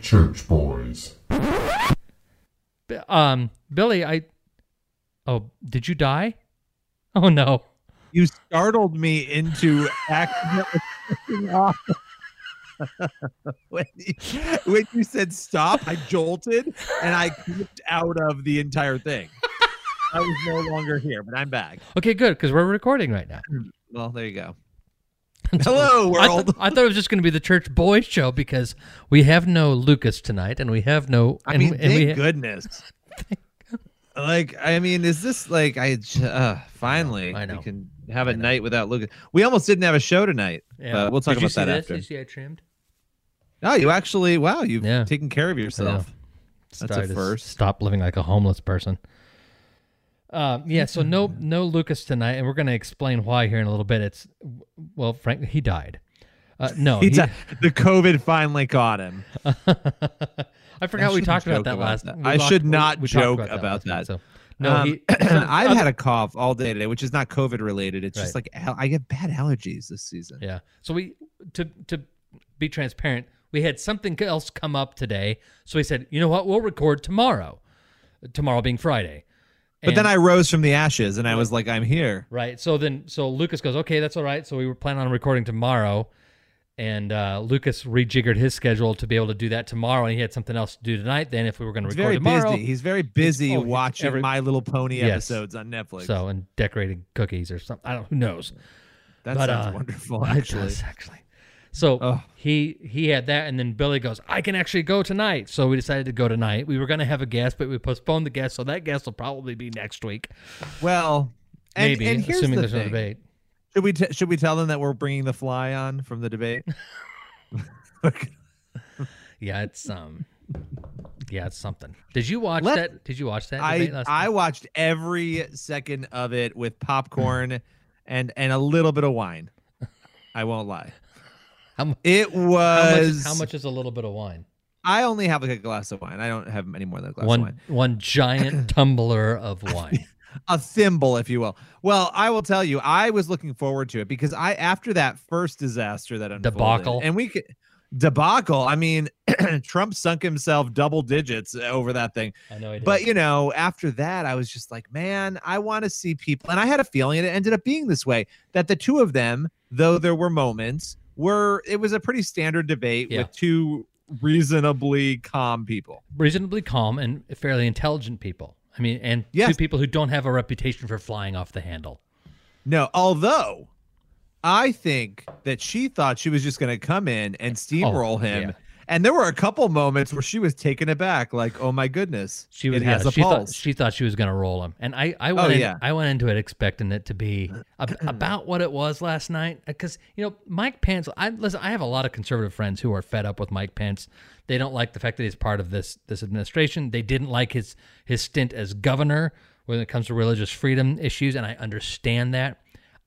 church boys. Um, Billy, I. Oh, did you die? Oh no. You startled me into accidentally off. when, you, when you said stop, I jolted and I clicked out of the entire thing. I was no longer here, but I'm back. Okay, good because we're recording right now. Well, there you go. Hello, I, th- world. I thought it was just going to be the church boys show because we have no Lucas tonight and we have no. I and, mean, and thank we, goodness. like, I mean, is this like I uh, finally I know. we can have a night without Lucas? We almost didn't have a show tonight. Yeah. but we'll talk Did about that this? after. Did you see I trimmed? Oh, you actually wow, you've Yeah. taken care of yourself. That's a first. Stop living like a homeless person. Um, yeah, so no no Lucas tonight, and we're going to explain why here in a little bit. It's well, Frank, he died. Uh, no, He he- the COVID finally caught him. I forgot we talked about that about last. that. I talked- should not we talked joke about week, that. so no, Um, he, I've had a cough all day today, which is not COVID related. It's just like I get bad allergies this season. Yeah. So we to to be transparent, we had something else come up today. So we said, you know what, we'll record tomorrow. Tomorrow being Friday. But then I rose from the ashes and I was like, I'm here. right. So then so Lucas goes, okay, that's all right. So we were planning on recording tomorrow. And uh, Lucas rejiggered his schedule to be able to do that tomorrow, and he had something else to do tonight. Then, if we were going to He's record very tomorrow, busy. He's very busy oh, watching every- My Little Pony Yes. episodes on Netflix. so and decorating cookies or something. I don't. Who knows? that but, sounds uh, wonderful, It actually. does, actually. So Ugh. he he had that, and then Billy goes, "I can actually go tonight." So we decided to go tonight. We were going to have a guest, but we postponed the guest, so that guest will probably be next week, Well, maybe, and here's assuming the there's no debate. Should we t- should we tell them that we're bringing the fly on from the debate? Yeah, it's um, yeah, it's something. Did you watch Let- that? Did you watch that? I last I watched every second of it with popcorn and and a little bit of wine. I won't lie. How mu- It How much, was how much is a little bit of wine? I only have like a glass of wine. I don't have any more than a glass of One wine. one giant tumbler of wine. A thimble, if you will. Well, I will tell you, I was looking forward to it because I after that first disaster that unfolded, Debacle. and we could debacle. I mean, Trump sunk himself double digits uh, over that thing. I know. But you know, after that, I was just like, man, I want to see people. And I had a feeling, and it ended up being this way, that the two of them, though there were moments, were it was a pretty standard debate Yeah. with two reasonably calm people. reasonably calm and fairly intelligent people. I mean, and Yes. two people who don't have a reputation for flying off the handle. No, although I think that she thought she was just going to come in and steamroll Oh, him. yeah. And there were a couple moments where she was taken aback, like, "Oh my goodness, She was it has yeah, a she pulse." thought she thought she was going to roll him, and I I oh, went Oh, in, yeah. I went into it expecting it to be ab- about what it was last night because you know Mike Pence. I listen. I have a lot of conservative friends who are fed up with Mike Pence. They don't like the fact that he's part of this this administration. They didn't like his his stint as governor when it comes to religious freedom issues, and I understand that.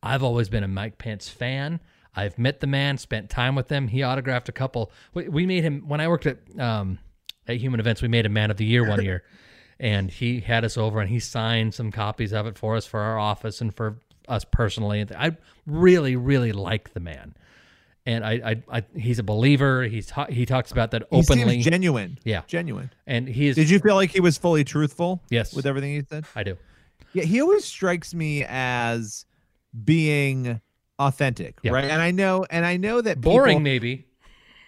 I've always been a Mike Pence fan. I've met the man, spent time with him. He autographed a couple. We, we made him when I worked at um, at Human Events. We made him Man of the Year one year, and he had us over and he signed some copies of it for us for our office and for us personally. I really, really like the man, and I, I, I he's a believer. He's he talks about that He openly, seems genuine. Yeah. genuine. and he is. Did you feel like he was fully truthful? Yes. with everything he said. I do. Yeah, he always strikes me as being authentic, Yeah. right? And I know, and I know that people- Boring, maybe.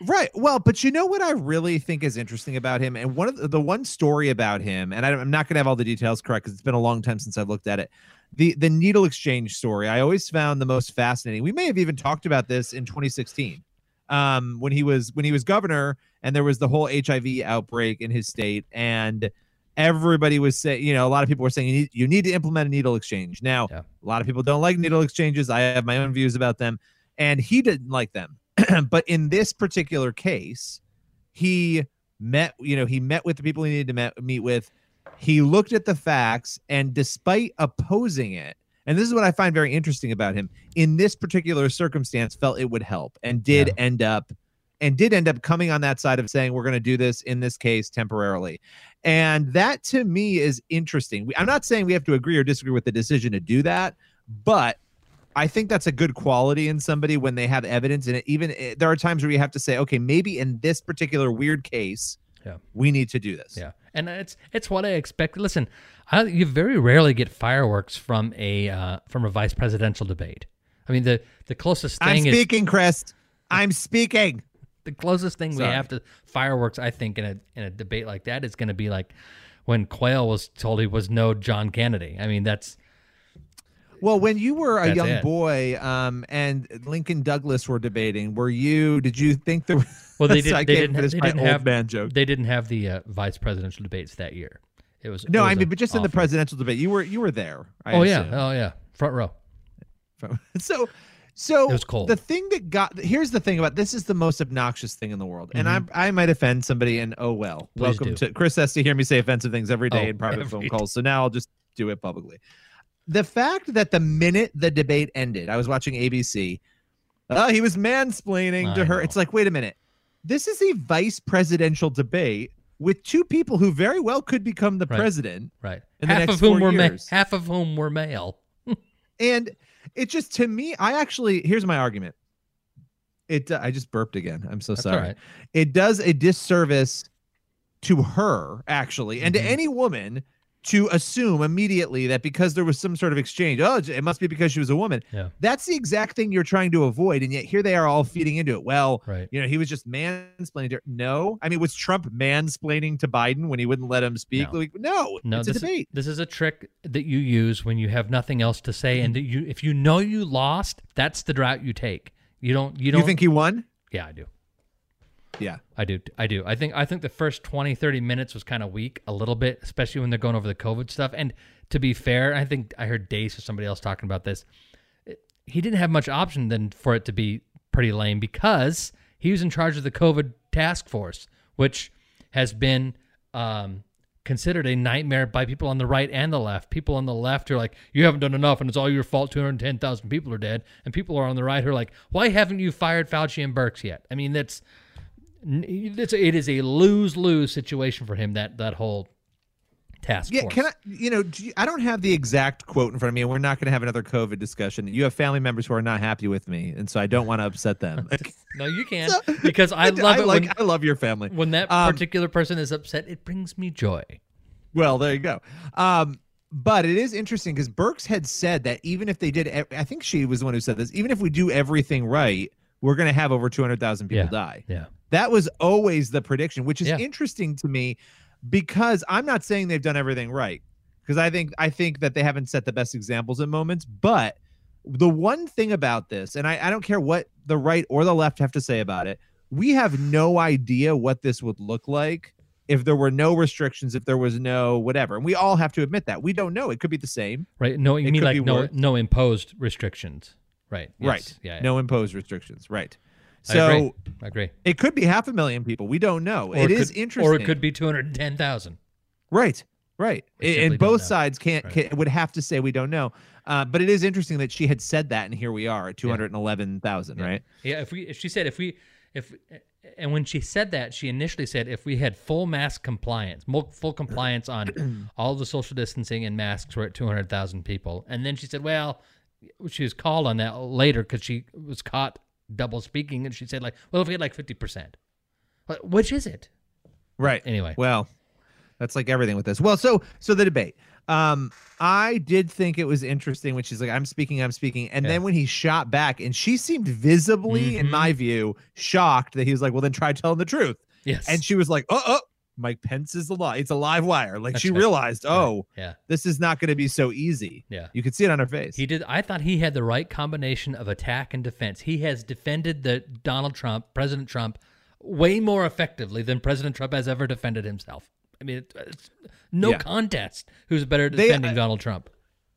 right? Well, but you know what I really think is interesting about him, and one of the, the one story about him, and I, I'm not going to have all the details correct because it's been a long time since I've looked at it. The the needle exchange story I always found the most fascinating. We may have even talked about this in 2016 um, when he was when he was governor, and there was the whole HIV outbreak in his state, and everybody was saying, you know, a lot of people were saying you need, you need to implement a needle exchange. Now, Yeah. a lot of people don't like needle exchanges. I have my own views about them, and he didn't like them. but in this particular case, he met, you know, he met with the people he needed to met, meet with. He looked at the facts, and despite opposing it, and this is what I find very interesting about him, in this particular circumstance, felt it would help, and did Yeah. end up, and did end up coming on that side of saying we're going to do this in this case temporarily, and that to me is interesting. I'm not saying we have to agree or disagree with the decision to do that, but I think that's a good quality in somebody when they have evidence. And even eh, there are times where you have to say, okay, maybe in this particular weird case, Yeah. we need to do this. Yeah, and it's it's what I expect. Listen, I, you very rarely get fireworks from a uh, from a vice presidential debate. I mean, the the closest thing I'm thing is speaking, Chris. I'm speaking. The closest thing we have to fireworks. I think in a in a debate like that is going to be like when Quayle was told he was no John Kennedy. I mean, that's Well, when you were a That's young it. boy, um, and Lincoln Douglas were debating, were you? Did you think there? well they did they didn't they didn't old have man joke. they didn't have the uh, vice presidential debates that year. It was No, it was I mean, but just in the presidential debate, you were you were there. I Oh yeah, oh yeah, front row. so so It was cold. the thing that got here's the thing about this is the most obnoxious thing in the world and Mhm. i i might offend somebody and oh well Please welcome do. to chris has to hear me say offensive things every day Oh, in private phone calls so now i'll just do it publicly the fact that the minute the debate ended i was watching abc oh he was mansplaining to her know. it's like wait a minute this is a vice presidential debate with two people who very well could become the Right. president Right. In the half next of whom four were ma- half of whom were male. And it just to me, I actually here's my argument. It I just burped again. I'm so That's sorry. right. It does a disservice to her actually, and Mhm. to any woman to assume immediately that because there was some sort of exchange, oh, it must be because she was a woman. Yeah. That's the exact thing you're trying to avoid, and yet here they are all feeding into it. Well, Right. you know, he was just mansplaining to her. No, I mean, was Trump mansplaining to Biden when he wouldn't let him speak? No. Like, no, No, it's a this debate. Is, this is a trick that you use when you have nothing else to say, and that you if you know you lost, that's the route you take. You don't. You You, don't. think he won? Yeah, I do. Yeah. I do. I do. I think I think the first 20 30 minutes was kind of weak a little bit, especially when they're going over the COVID stuff. And to be fair, I think I heard Dace or somebody else talking about this. He didn't have much option than for it to be pretty lame because he was in charge of the COVID task force, which has been um, considered a nightmare by people on the right and the left. People on the left are like, "You haven't done enough, and it's all your fault. Two hundred ten thousand people are dead," and people are on the right who are like, "Why haven't you fired Fauci and Birx yet?" I mean, that's It's it is a lose lose situation for him that that whole task Yeah, force. can I? You know, do you- I don't have the exact quote in front of me, and we're not going to have another COVID discussion. You have family members who are not happy with me, and so I don't want to upset them. no, you can So- because I love it like. when, I love your family. when that Um, particular person is upset. It brings me joy. Well, there you go. Um, but it is interesting because Birx had said that even if they did, I think she was the one who said this. Even if we do everything right, we're going to have over two hundred thousand people Yeah. die. Yeah, That was always the prediction, which is Yeah. interesting to me because I'm not saying they've done everything right because I think I think that they haven't set the best examples at moments. But the one thing about this, and I, I don't care what the right or the left have to say about it, we have no idea what this would look like if there were no restrictions, if there was no whatever. And we all have to admit that we don't know. It could be the same, right. No, you It mean like no worse. no imposed restrictions. Right. Yes. right? Yeah. yeah. No imposed restrictions, right? I So agree. I agree. it could be half a million people. We don't know. Or it is could- interesting. Or it could be two hundred ten thousand. Right. Right. We And- simply and don't both sides can't, Right. can would have to say we don't know. Uh, but it is interesting that she had said that, and here we are at two hundred and eleven thousand. Yeah. Right. Yeah, if we if she said if we if and when she said that, she initially said if we had full mask compliance, full compliance on all the social distancing and masks were at 200,000 people. And then she said, well, she was called on that later cuz she was caught double speaking and she said like, well, if we had like 50%. Which is it? Right. Anyway. Well, that's like everything with this. Well, so so the debate. Um, I did think it was interesting when she's like, "I'm speaking, I'm speaking," and Yeah. then when he shot back, and she seemed visibly, in Mhm. my view, shocked that he was like, "Well, then try telling the truth," Yes. and she was like, "Oh, oh." Mike Pence is a lie. It's a live wire. Like That's she right. realized, Right. oh, Yeah. this is not going to be so easy. Yeah. You could see it on her face. He did. I thought he had the right combination of attack and defense. He has defended the Donald Trump, President Trump, way more effectively than President Trump has ever defended himself. I mean, it's no Yeah. contest who's better at They- defending Donald Trump.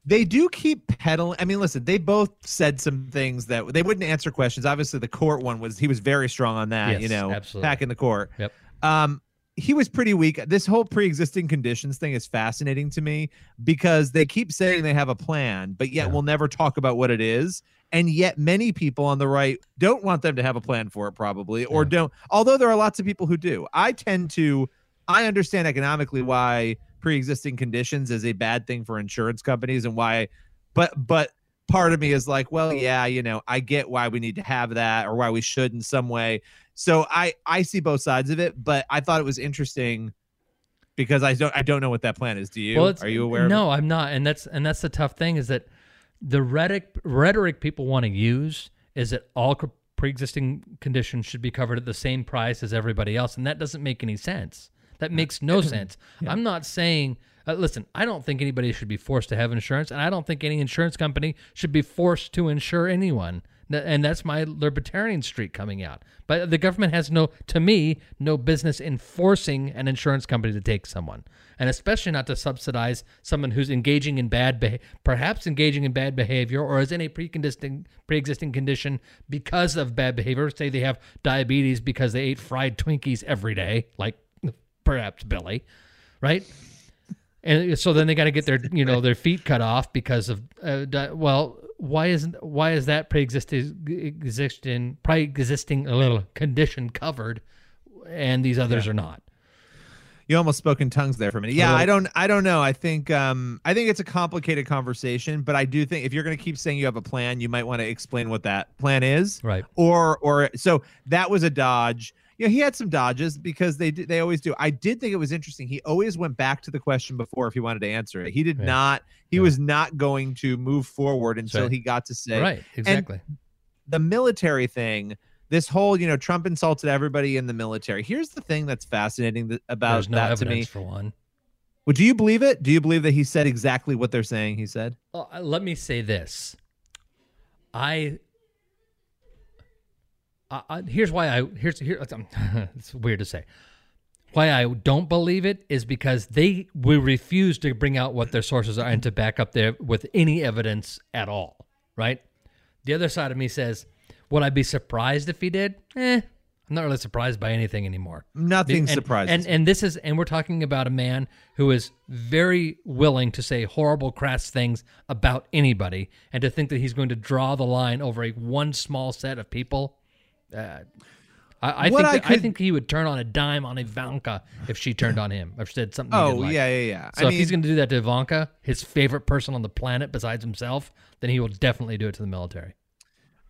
they do keep peddling. I mean, listen, they both said some things that they wouldn't answer questions. Obviously, the court one was he was very strong on that. Yes, you know, absolutely. back in the court. Yep. Um, he was pretty weak. This whole pre-existing conditions thing is fascinating to me because they keep saying they have a plan, but yet Yeah. we'll never talk about what it is. And yet, many people on the right don't want them to have a plan for it, probably, or Yeah. don't. Although there are lots of people who do. I tend to. I understand economically why pre-existing conditions is a bad thing for insurance companies and why, but but part of me is like, well, yeah, you know, I get why we need to have that or why we should in some way. So I I see both sides of it, but I thought it was interesting because I don't I don't know what that plan is. Do you? Well, Are you aware? No, of it? I'm not, and that's and that's the tough thing is that the rhetoric rhetoric people want to use is that all pre-existing conditions should be covered at the same price as everybody else, and that doesn't make any sense. That makes no sense. I'm not saying. Uh, listen, I don't think anybody should be forced to have insurance, and I don't think any insurance company should be forced to insure anyone. And that's my libertarian streak coming out. But the government has no, to me, no business enforcing an insurance company to take someone, and especially not to subsidize someone who's engaging in bad, beha- perhaps engaging in bad behavior, or is in a pre-existing pre-existing condition because of bad behavior. Say they have diabetes because they ate fried Twinkies every day, like perhaps Billy, right? And so then they got to get their, you know, their feet cut off because of, uh, di- well, why isn't why is that pre-existing existing pre-existing a little condition covered, and these others are not? You almost spoke in tongues there for a minute. Yeah, I don't I don't know. I think um I think it's a complicated conversation, but I do think if you're going to keep saying you have a plan, you might want to explain what that plan is. Right. Or or so that was a dodge. You know, he had some dodges because they they always do. I did think it was interesting. He always went back to the question before if he wanted to answer it. He did Yeah. not. He Yeah. was not going to move forward until right. he got to say Right. Exactly. the military thing. This whole, you know, Trump insulted everybody in the military. Here's the thing that's fascinating th- about no that to me. for one. Well, do you believe it? Do you believe that he said exactly what they're saying he said? Well, uh, let me say this. I. I, I here's why I here's here. it's weird to say. Why I don't believe it is because they will refuse to bring out what their sources are and to back up their with any evidence at all. Right. The other side of me says, would I be surprised if he did? Eh, I'm not really surprised by anything anymore. Nothing and, surprises. And and this is and we're talking about a man who is very willing to say horrible, crass things about anybody, and to think that he's going to draw the line over a one small set of people. Uh, I, I think I that- I, think he would turn on a dime on Ivanka if she turned on him or said something. oh like. yeah, yeah, yeah. So I if he's going to do that to Ivanka, his favorite person on the planet besides himself, then he will definitely do it to the military.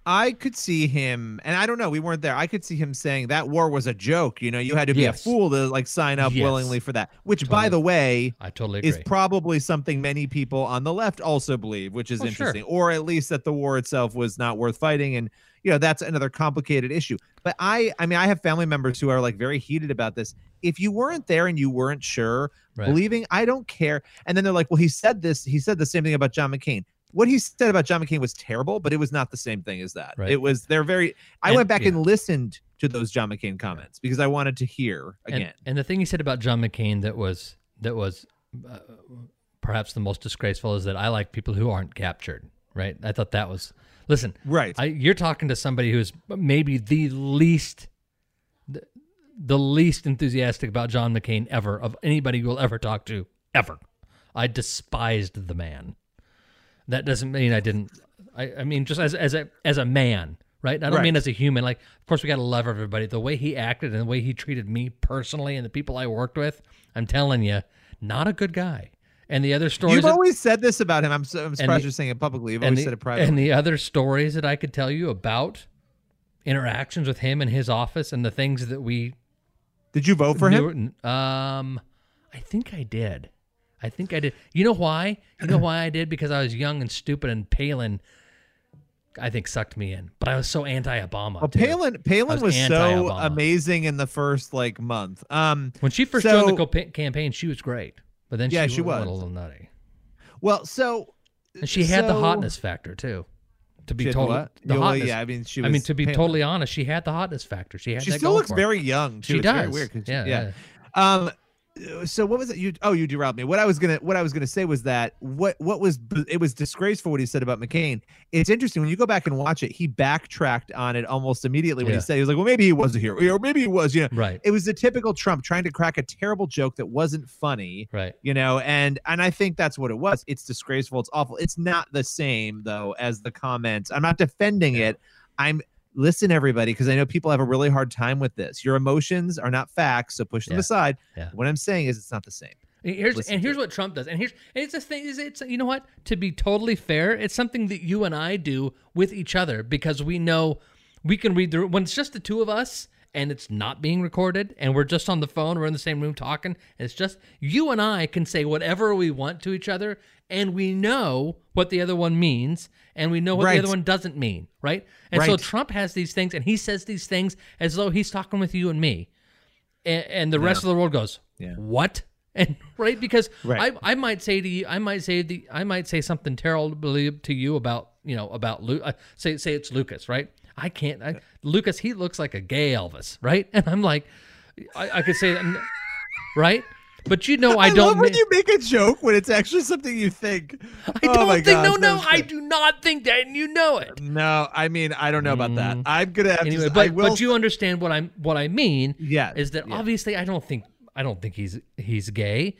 I could see him, and I don't know, we weren't there. I could see him saying that war was a joke. You know, you had to be Yes. a fool to like sign up Yes. willingly for that. Which, by the way, I totally agree. is probably something many people on the left also believe, which is Oh, sure. interesting, or at least that the war itself was not worth fighting. And you know, that's another complicated issue. But I, I mean, I have family members who are like very heated about this. If you weren't there and you weren't sure, Right. believing, I don't care. And then they're like, well, he said this. He said the same thing about John McCain. What he said about John McCain was terrible, but it was not the same thing as that. Right. It was. They're very. I And- went back yeah. and listened to those John McCain comments because I wanted to hear And- again. And, the thing he said about John McCain that was that was uh, perhaps the most disgraceful is that I like people who aren't captured. Right? I thought that was. Listen, right. I, you're talking to somebody who's maybe the least, the, the least enthusiastic about John McCain ever of anybody you'll ever talk to ever. I despised the man. That doesn't mean I didn't. I, I mean, just as as a as a man, right? I don't Right. mean as a human. Like, of course, we got to love everybody. The way he acted and the way he treated me personally and the people I worked with, I'm telling you, not a good guy. And the other stories, You've that- always said this about him. I'm, so, I'm surprised the- you're saying it publicly. You've always the, said it privately. and the other stories that I could tell you about interactions with him in his office and the things that we Did you vote for him? Um, I think I did. I think I did. You know why? You know why I did? Because I was young and stupid, and Palin, I think, sucked me in. But I was so anti-Obama. Well. Palin Palin was was, so amazing in the first like month. Um, when she first so- joined the co- campaign, she was great. But then Yeah, she, she went a little nutty, well, so and she had the hotness factor too. To be told, the well, hotness. yeah, I mean, she I mean, to be Palin. totally honest, she had the hotness factor. She had. She still looks very young. Too. She It's does. Very weird. she- yeah, yeah. Um, so what was it? You oh, you derailed me. What I was gonna what I was gonna say was that what what was it was disgraceful what he said about McCain. It's interesting when you go back and watch it. He backtracked on it almost immediately when Yeah. he said he was like, well, maybe he was a hero, or maybe he was. You know, Right. it was the typical Trump trying to crack a terrible joke that wasn't funny. Right. you know and and i think that's what it was it's disgraceful it's awful it's not the same though as the comments i'm not defending Yeah. it i'm listen everybody because i know people have a really hard time with this your emotions are not facts so push them Yeah. aside Yeah. what i'm saying is it's not the same Here's listen and to here's what Trump does. And here's and it's a thing is it's you know what? To be totally fair, it's something that you and I do with each other because we know we can read the when it's just the two of us and it's not being recorded and we're just on the phone, we're in the same room talking, and it's just you and I can say whatever we want to each other and we know what the other one means and we know what Right. the other one doesn't mean, right? And so Trump has these things and he says these things as though he's talking with you and me and, and the rest of the world goes, Yeah. "What?" And right because Right. I I might say to you, I might say the I might say something terrible to you about you know about Lu- uh, say say it's Lucas, right? I can't. I, Lucas, he looks like a gay Elvis, right? And I'm like, I, I could say that, right? But you know, I, I, don't. love when mean- you make a joke when it's actually something you think. I Oh don't my think. no, gosh, no, that I do not think that, and you know it. No, I mean I don't know about that. I'm gonna have Mm. Anyway, to. but but you understand what I'm what I mean. Yeah, is that yeah. obviously I don't think I don't think he's he's gay.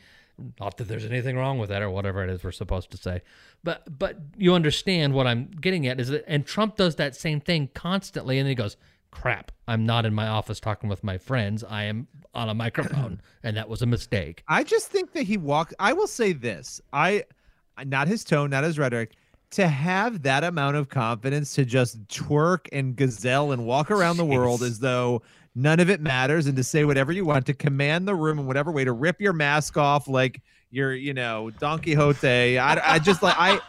Not that there's anything wrong with that or whatever it is we're supposed to say, but but you understand what I'm getting at is that and Trump does that same thing constantly, and then he goes, "Crap, I'm not in my office talking with my friends. I am on a microphone, and that was a mistake." I just think that he walked. I will say this: I, not his tone, not his rhetoric, to have that amount of confidence to just twerk and gazelle and walk around the world as though none of it matters, and to say whatever you want, to command the room in whatever way, to rip your mask off like you're, you know, Don Quixote. I, I just like I,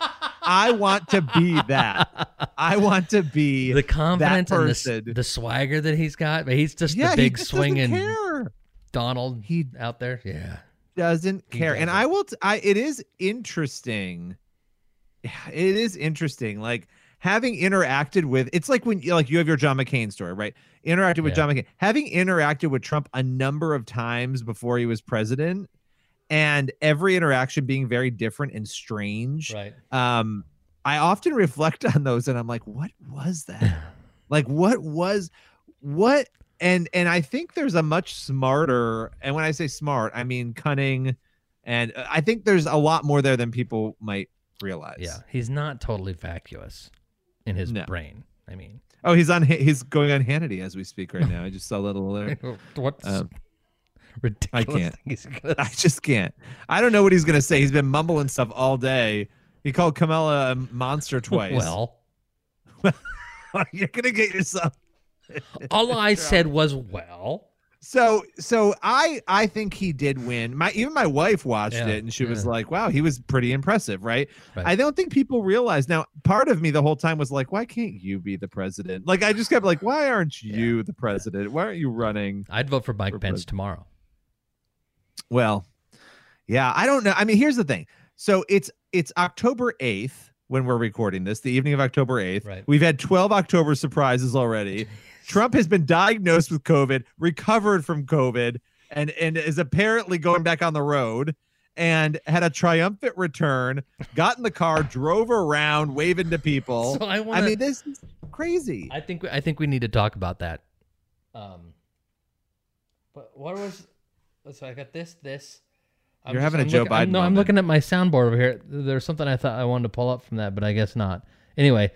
I want to be that. I want to be The confidence and the, person. the swagger that he's got, but he's just yeah, the big just swinging. Donald He out there. Yeah. doesn't care and doesn't. i will t- i it is interesting it is interesting like having interacted with it's like when you like you have your john mccain story right interacted with Yeah. john mccain having interacted with trump a number of times before he was president and every interaction being very different and strange Right. um i often reflect on those and i'm like what was that like what was what and and i think there's a much smarter and when i say smart i mean cunning and uh, i think there's a lot more there than people might realize Yeah, he's not totally vacuous in his No. brain. I mean, oh he's on he's going on hannity as we speak right now i just saw that alert what's Um, ridiculous? can't. thing he's gonna i just can't i don't know what he's gonna say he's been mumbling stuff all day he called kamala a monster twice Well, you're gonna get yourself all I said was well. So so I I think he did win. My even my wife watched Yeah, it and she was like, "Wow, he was pretty impressive, right? Right. I don't think people realize. Now, part of me the whole time was like, "Why can't you be the president?" Like I just kept like, "Why aren't you the president? Why aren't you running?" I'd vote for Mike For Pence president. tomorrow. Well, yeah, I don't know. I mean, here's the thing. So it's it's October 8th when we're recording this, the evening of October 8th. Right. We've had 12 October surprises already. Trump has been diagnosed with COVID, recovered from COVID, and and is apparently going back on the road and had a triumphant return, got in the car, drove around, waving to people. So I want. I mean, this is crazy. I think I think we need to talk about that. Um, but what was? So I got this, this. I'm You're having a I'm Joe looking- I'm- Biden No, I'm moment. looking at my soundboard over here. There's something I thought I wanted to pull up from that, but I guess not. Anyway,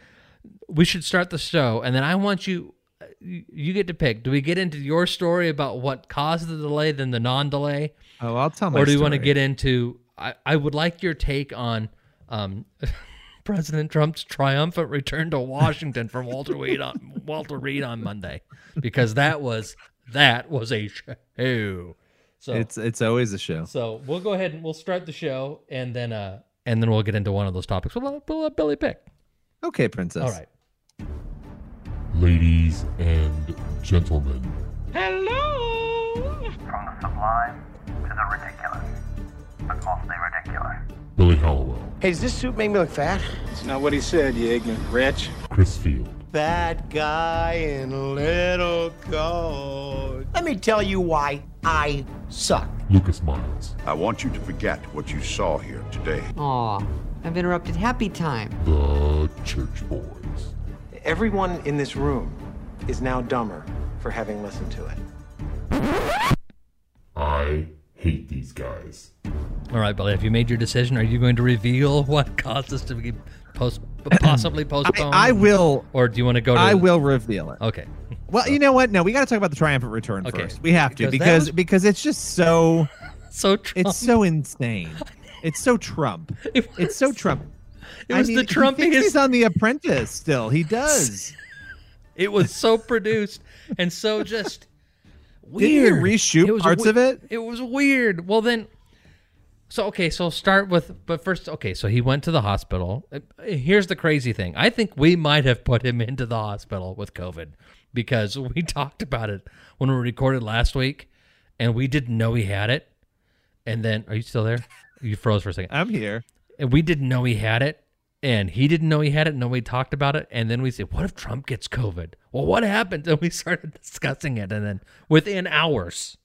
we should start the show, and then I want you. You you get to pick. Do we get into your story about what caused the delay, then the non-delay, oh, I'll tell my or do you want to get into? I, I would like your take on um, President Trump's triumphant return to Washington from Walter Reed on Walter Reed on Monday, because that was that was a show. So It's it's always a show. so we'll go ahead and we'll start the show, and then uh and then we'll get into one of those topics. We'll let, we'll let Billy pick. Okay, princess. All right. Ladies and gentlemen, Hello. From the sublime to the ridiculous, but mostly ridiculous. Billy Hallowell, Hey, does this suit make me look fat? It's not what he said, you ignorant wretch. Chris Field, Bad guy in a little coat. Let me tell you why I suck. Lucas Miles, I want you to forget what you saw here today. Aw, I've interrupted happy time. the Church Boys. Everyone in this room is now dumber for having listened to it. I hate these guys. All right, Billy. Have you made your decision? Are you going to reveal what caused us to be post possibly I, postponed? I will Or do you want to go to? I will reveal it. Okay. Well, you know what? No, we got to talk about the triumphant return Okay. first. We have to Because because was- because it's just so so Trump. It's so insane. It's so Trump. It It's so Trump. It was I mean, the he thinks He's on The Apprentice still. He does. It was so produced and so just he weird. reshoot was parts we- of it? It was weird. Well, then, so okay, so start with, but first, okay, so he went to the hospital. Uh, Here's the crazy thing: I think we might have put him into the hospital with COVID because we talked about it when we recorded last week, and we didn't know he had it. And then, are you still there? You froze for a second. I'm here. and we didn't know he had it and he didn't know he had it nobody talked about it and then we said what if trump gets covid well what happened and we started discussing it and then within hours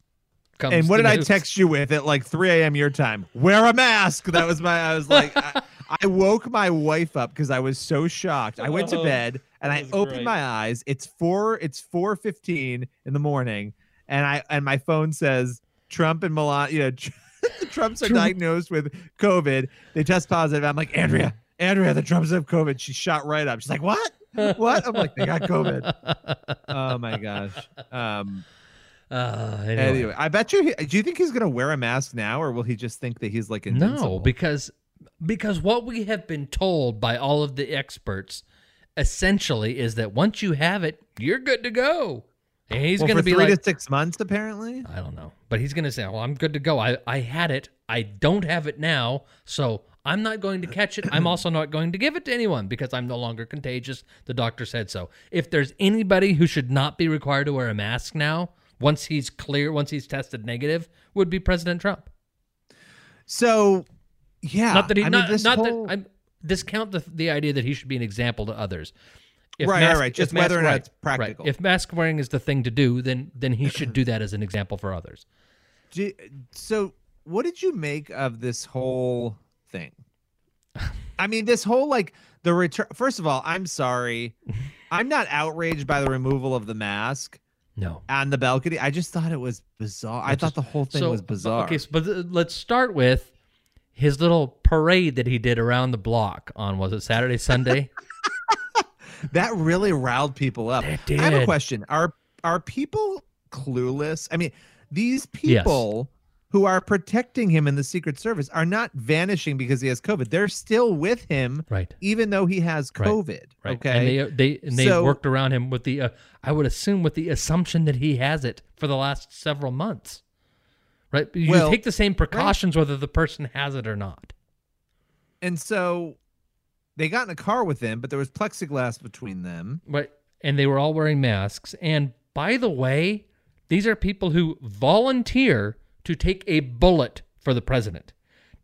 comes And what did I text you with at like 3 a.m. your time? Wear a mask. That was my. I was like, I, I woke my wife up because I was so shocked. I went to Oh, bed and I open great. my eyes. It's four. It's 4:15 in the morning, and I and my phone says Trump and Milan. You know, the Trumps are Trump. diagnosed with COVID. They test positive. I'm like Andrea. Andrea, the Trumps have COVID. She shot right up. She's like, what? What? I'm like, they got COVID. Oh my gosh. Um. uh, anyway. Anyway, I bet you. He, do you think he's gonna wear a mask now, or will he just think that he's like invincible? no because because what we have been told by all of the experts essentially is that once you have it you're good to go and he's well, going to be three like to six months, apparently. I don't know. But he's going to say, well, I'm good to go. I, I had it. I don't have it now. So I'm not going to catch it. I'm also not going to give it to anyone because I'm no longer contagious. The doctor said so. If there's anybody who should not be required to wear a mask now, once he's clear, once he's tested negative, would be President Trump. So, yeah. not that he, I mean, not, this not whole- that I discount the, the idea that he should be an example to others. If Right, right, right. Just mask- whether or not right, it's practical. Right. If mask wearing is the thing to do, then then he should do that as an example for others. So, what did you make of this whole thing? I mean, this whole like the return. First of all, I'm sorry. I'm not outraged by the removal of the mask No. on the balcony. I just thought it was bizarre. I thought the whole thing so- was bizarre. Okay, so, but uh, let's start with his little parade that he did around the block on was it Saturday, Sunday? that really riled people up. I have a question. Are are people clueless? I mean, these people who are protecting him in the Secret Service are not vanishing because he has COVID. They're still with him, right. even though he has Right. COVID. Right. Okay. And they they and they So- worked around him with the uh, I would assume with the assumption that he has it for the last several months. Right? You Well, take the same precautions whether the person has it or not. and so they got in a car with him, but there was plexiglass between them. Right. And they were all wearing masks. And by the way, these are people who volunteer to take a bullet for the president.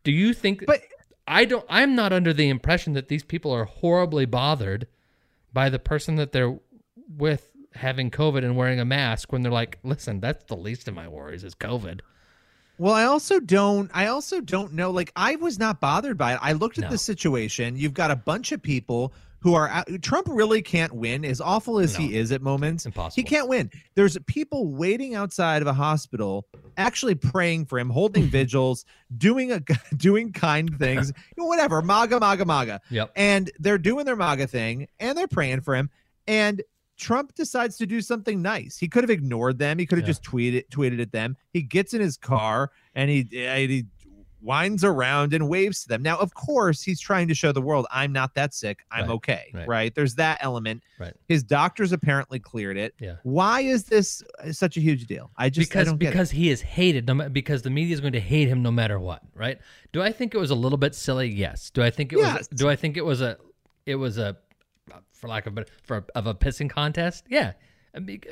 Do you think But I don't I'm not under the impression that these people are horribly bothered by the person that they're with having COVID and wearing a mask when they're like, listen, that's the least of my worries is COVID. Well, I also don't. I also don't know. Like, I was not bothered by it. I looked at No. the situation. You've got a bunch of people who are. Out, Trump really can't win. As awful as he is at moments, Impossible. he can't win. There's people waiting outside of a hospital, actually praying for him, holding vigils, doing a doing kind things, you know, whatever. MAGA, MAGA, MAGA. Yep. And they're doing their MAGA thing, and they're praying for him. And Trump decides to do something nice. He could have ignored them. He could have Yeah. just tweeted tweeted at them. He gets in his car and he and he winds around and waves to them. Now, of course, he's trying to show the world I'm not that sick. I'm Right, okay. right. Right. There's that element. Right. His doctors apparently cleared it. Yeah. Why is this uh, such a huge deal? I just I because it. because he is hated because the media is going to hate him no matter what right do i think it was a little bit silly yes do i think it Yes. was do i think it was a it was a for lack of a for of a pissing contest? Yeah.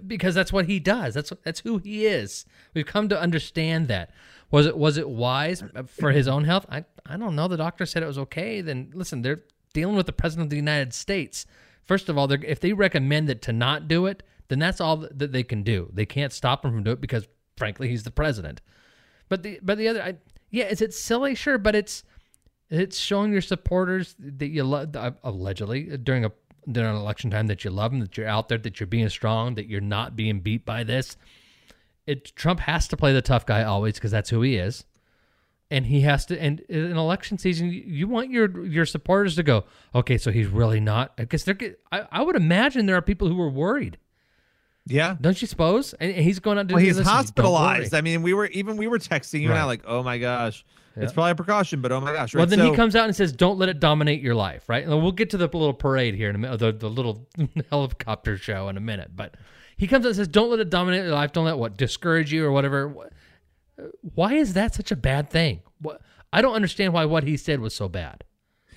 Because that's what he does. That's that's who he is. We've come to understand that. Was it was it wise for his own health? I i don't know. The doctor said it was okay. Then listen they're dealing with the president of the united states. First of all if they recommend it to not do it then that's all that they can do. They can't stop him from doing it because frankly he's the president. But the but the other I, yeah is it silly? Sure but it's it's showing your supporters that you love uh, allegedly during a during election time that you love them that you're out there that you're being strong that you're not being beat by this it Trump has to play the tough guy always because that's who he is and he has to and in election season you- want your your supporters to go okay so he's really not because they're I, I would imagine there are people who are worried Yeah. Don't you suppose? And he's going out to Well, he's hospitalized. I mean, we were even we were texting you and I like, oh my gosh, Yeah. it's probably a precaution, but oh my gosh. Right? Well, then So- he comes out and says, "Don't let it dominate your life." Right? And we'll get to the little parade here in a minute, the, the little helicopter show in a minute. But he comes out and says, "Don't let it dominate your life. Don't let what discourage you or whatever." Why is that such a bad thing? What I don't understand why what he said was so bad.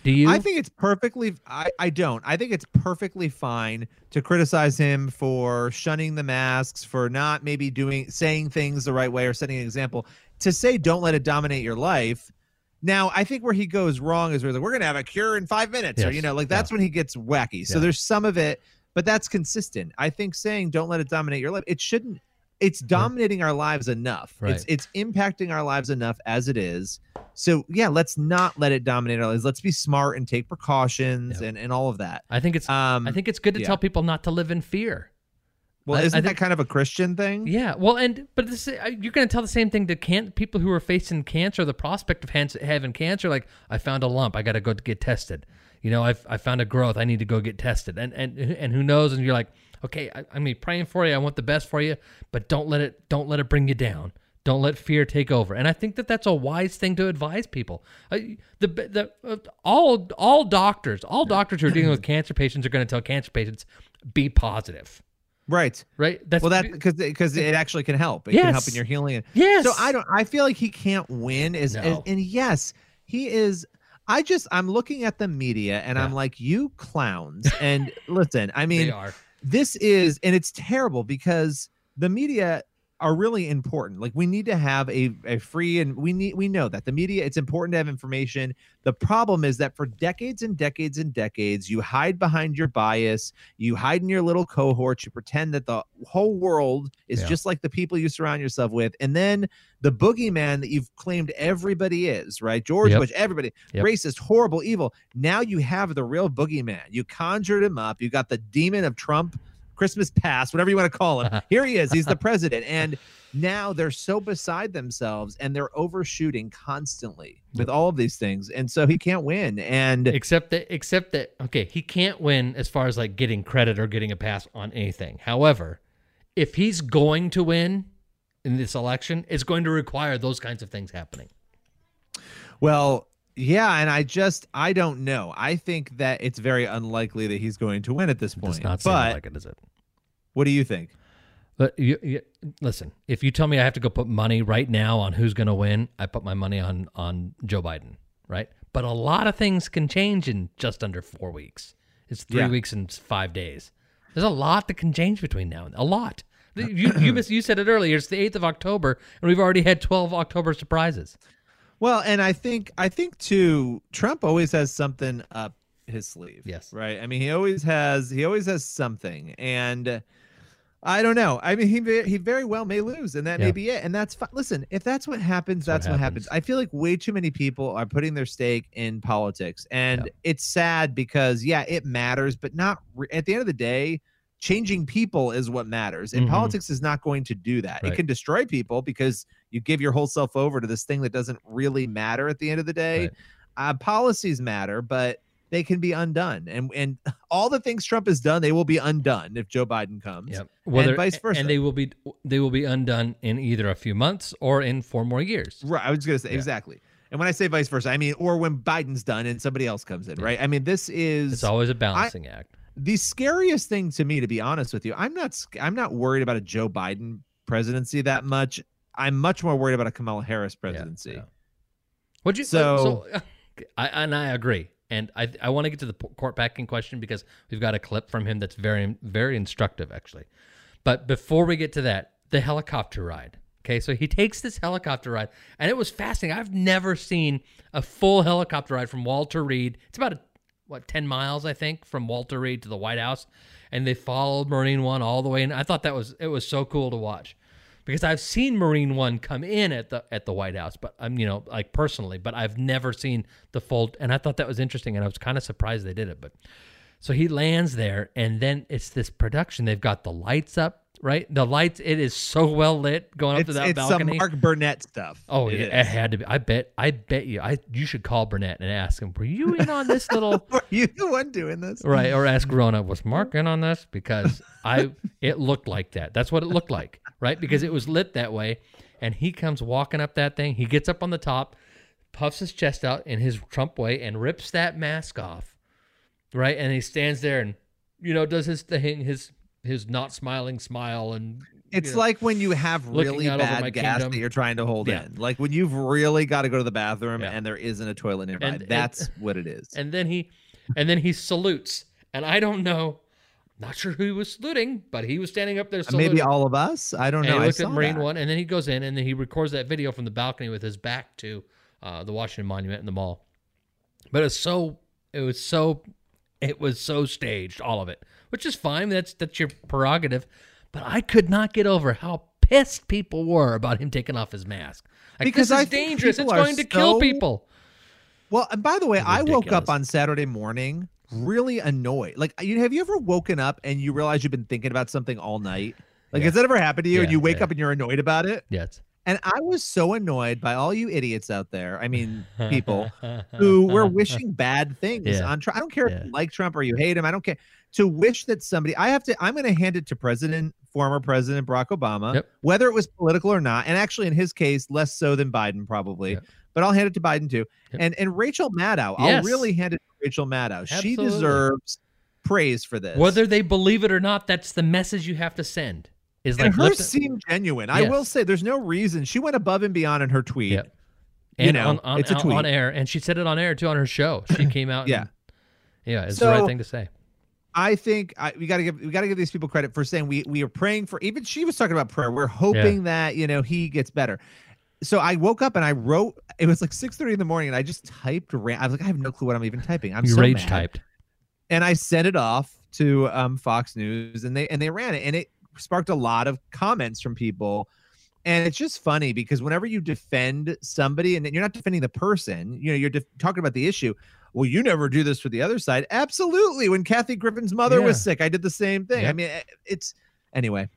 Do you? I think it's perfectly. I, I don't. I think it's perfectly fine to criticize him for shunning the masks, for not maybe doing saying things the right way or setting an example. To say don't let it dominate your life. Now, I think where he goes wrong is where like, we're gonna have a cure in five minutes, or you know, like that's when he gets wacky. So Yeah. there's some of it, but that's consistent. I think saying don't let it dominate your life, it shouldn't. It's dominating our lives enough. Right. It's it's impacting our lives enough as it is. So yeah, let's not let it dominate our lives. Let's be smart and take precautions and, and all of that. I think it's. Um, I think it's good to yeah. tell people not to live in fear. Well, I- I isn't think- that kind of a Christian thing? Yeah, well, and but this, uh, you're going to tell the same thing to can- people who are facing cancer, the prospect of having cancer. Like, I found a lump, I got to go get tested. You know, I've I found a growth, I need to go get tested. And and and who knows? And you're like, okay, I, I'm be praying for you. I want the best for you, but don't let it don't let it bring you down. Don't let fear take over. And I think that that's a wise thing to advise people. Uh, the the uh, all all doctors, all doctors who are dealing with cancer patients are going to tell cancer patients be positive. Right. Right. That's well, that because because it actually can help. It can help in your healing. Yes. So I don't. I feel like he can't win. Is No. and, and yes, he is. I just I'm looking at the media and I'm like, you clowns. And listen, I mean, they are. this is and it's terrible because the media are really important. Like we need to have a, a free and we need we know that the media it's important to have information. The problem is that for decades and decades and decades you hide behind your bias you hide in your little cohort you pretend that the whole world is Yeah. just like the people you surround yourself with and then the boogeyman that you've claimed everybody is right? George Yep. bush everybody. Yep. racist horrible evil. Now you have the real boogeyman. You conjured him up. You got the demon of trump Christmas past, whatever you want to call him. Here he is. He's the president. And now they're so beside themselves and they're overshooting constantly with all of these things. And so he can't win. And except that except that okay he can't win as far as like getting credit or getting a pass on anything however if he's going to win in this election it's going to require those kinds of things happening well, yeah. And I just, I don't know. I think that it's very unlikely that he's going to win at this point. does not but like it is it what do you think? but you, you listen if you tell me i have to go put money right now on who's going to win i put my money on on joe biden right but a lot of things can change in just under four weeks it's three Yeah. weeks and five days there's a lot that can change between now and a lot you you, miss, you said it earlier it's the 8th of october and we've already had 12 october surprises Well, and I think I think too, Trump always has something up his sleeve. Yes. Right. I mean, he always has he always has something, and I don't know. I mean, he he very well may lose, and that Yeah. may be it. And that's fine. Listen, if that's what happens, That's that's, what what, happens. happens. I feel like way too many people are putting their stake in politics, and Yeah. it's sad because yeah, it matters, but not re- at the end of the day. Changing people is what matters, and Mhm. politics is not going to do that. Right. It can destroy people because you give your whole self over to this thing that doesn't really matter at the end of the day. Right. Uh, policies matter, but they can be undone, and and all the things Trump has done, they will be undone if Joe Biden comes. Yep. and vice versa. And they will be they will be undone in either a few months or in four more years. Right. I was going to say Yeah. exactly. And when I say vice versa, I mean, or when Biden's done and somebody else comes in, right? I mean, this is It's always a balancing act. The scariest thing to me, to be honest with you. I'm not, I'm not worried about a Joe Biden presidency that much. I'm much more worried about a Kamala Harris presidency. yeah. Would you So- so, uh, I and I agree. And I I want to get to the court packing question because we've got a clip from him that's very very instructive actually. But before we get to that, the helicopter ride. Okay, so he takes this helicopter ride, and it was fascinating. I've never seen a full helicopter ride from Walter Reed. It's about a, what ten miles, I think, from Walter Reed to the White House, and they followed Marine One all the way. And I thought that was it was so cool to watch because I've seen Marine One come in at the at the White House, but I'm you know like personally, but I've never seen the full. And I thought that was interesting, and I was kind of surprised they did it. But so he lands there, and then it's this production. They've got the lights up right? The lights, it is so well lit going up It's, to that it's some balcony. Mark Burnett stuff. Oh It yeah, it had to be. I bet. I bet you. I you should call Burnett and ask him. Were you in on this little? Were you the one doing this? right, or ask Roma. Was Mark in on this? Because I, it looked like that. That's what it looked like, right? Because it was lit that way, and he comes walking up that thing. He gets up on the top, puffs his chest out in his Trump way, and rips that mask off, right? And he stands there and you know does his thing, his his not smiling smile, and It's you know, like when you have really bad gas kingdom. that you're trying to hold Yeah. in. Like when you've really got to go to the bathroom Yeah. and there isn't a toilet nearby. And- and- That's what it is. and then he and then he salutes and i don't know not sure who he was saluting but he was standing up there saluting. Maybe all of us. I don't and know. he I looked at marine that. one and then he goes in and then he records that video from the balcony with his back to uh, the washington monument in the mall but it's so it was so it was so staged all of it which is fine that's that's your prerogative but i could not get over how pissed people were about him taking off his mask like, Because this I is think dangerous it's people are going to kill people Well, and by the way, I woke up on Saturday morning really annoyed. Like, you have you ever woken up and you realize you've been thinking about something all night? Like, Yeah. has that ever happened to you? and you wake yeah. up and you're annoyed about it? yes And I was so annoyed by all you idiots out there. I mean, people who were wishing bad things Yeah. on Trump. I don't care Yeah. if you like Trump or you hate him. I don't care. To wish that somebody, I have to, I'm going to hand it to President, former President Barack Obama, Yep. whether it was political or not. And actually, in his case, less so than Biden, probably. Yep. But I'll hand it to Biden too. Yep. And and Rachel Maddow, I'll really hand it to Rachel Maddow. She deserves praise for this. Whether they believe it or not, that's the message you have to send. Is and like hers lift- seemed genuine. I will say, there's no reason she went above and beyond in her tweet. Yeah. You know, on, on, it's a tweet. on air, and she said it on air too on her show. She came out. Yeah. and- yeah, it's the right thing to say. I think I, we got to give we got to give these people credit for saying we we are praying for. Even she was talking about prayer. We're hoping that you know he gets better. So I woke up and I wrote. It was like six thirty in the morning, and I just typed. Ran, I was like, I have no clue what I'm even typing. I'm You so rage mad. typed. and I sent it off to um, Fox News, and they and they ran it, and it sparked a lot of comments from people. And it's just funny because whenever you defend somebody, and you're not defending the person, you know, you're def- talking about the issue. Well, you never do this for the other side. Absolutely. When Kathy Griffin's mother was sick, I did the same thing. I mean, it's anyway.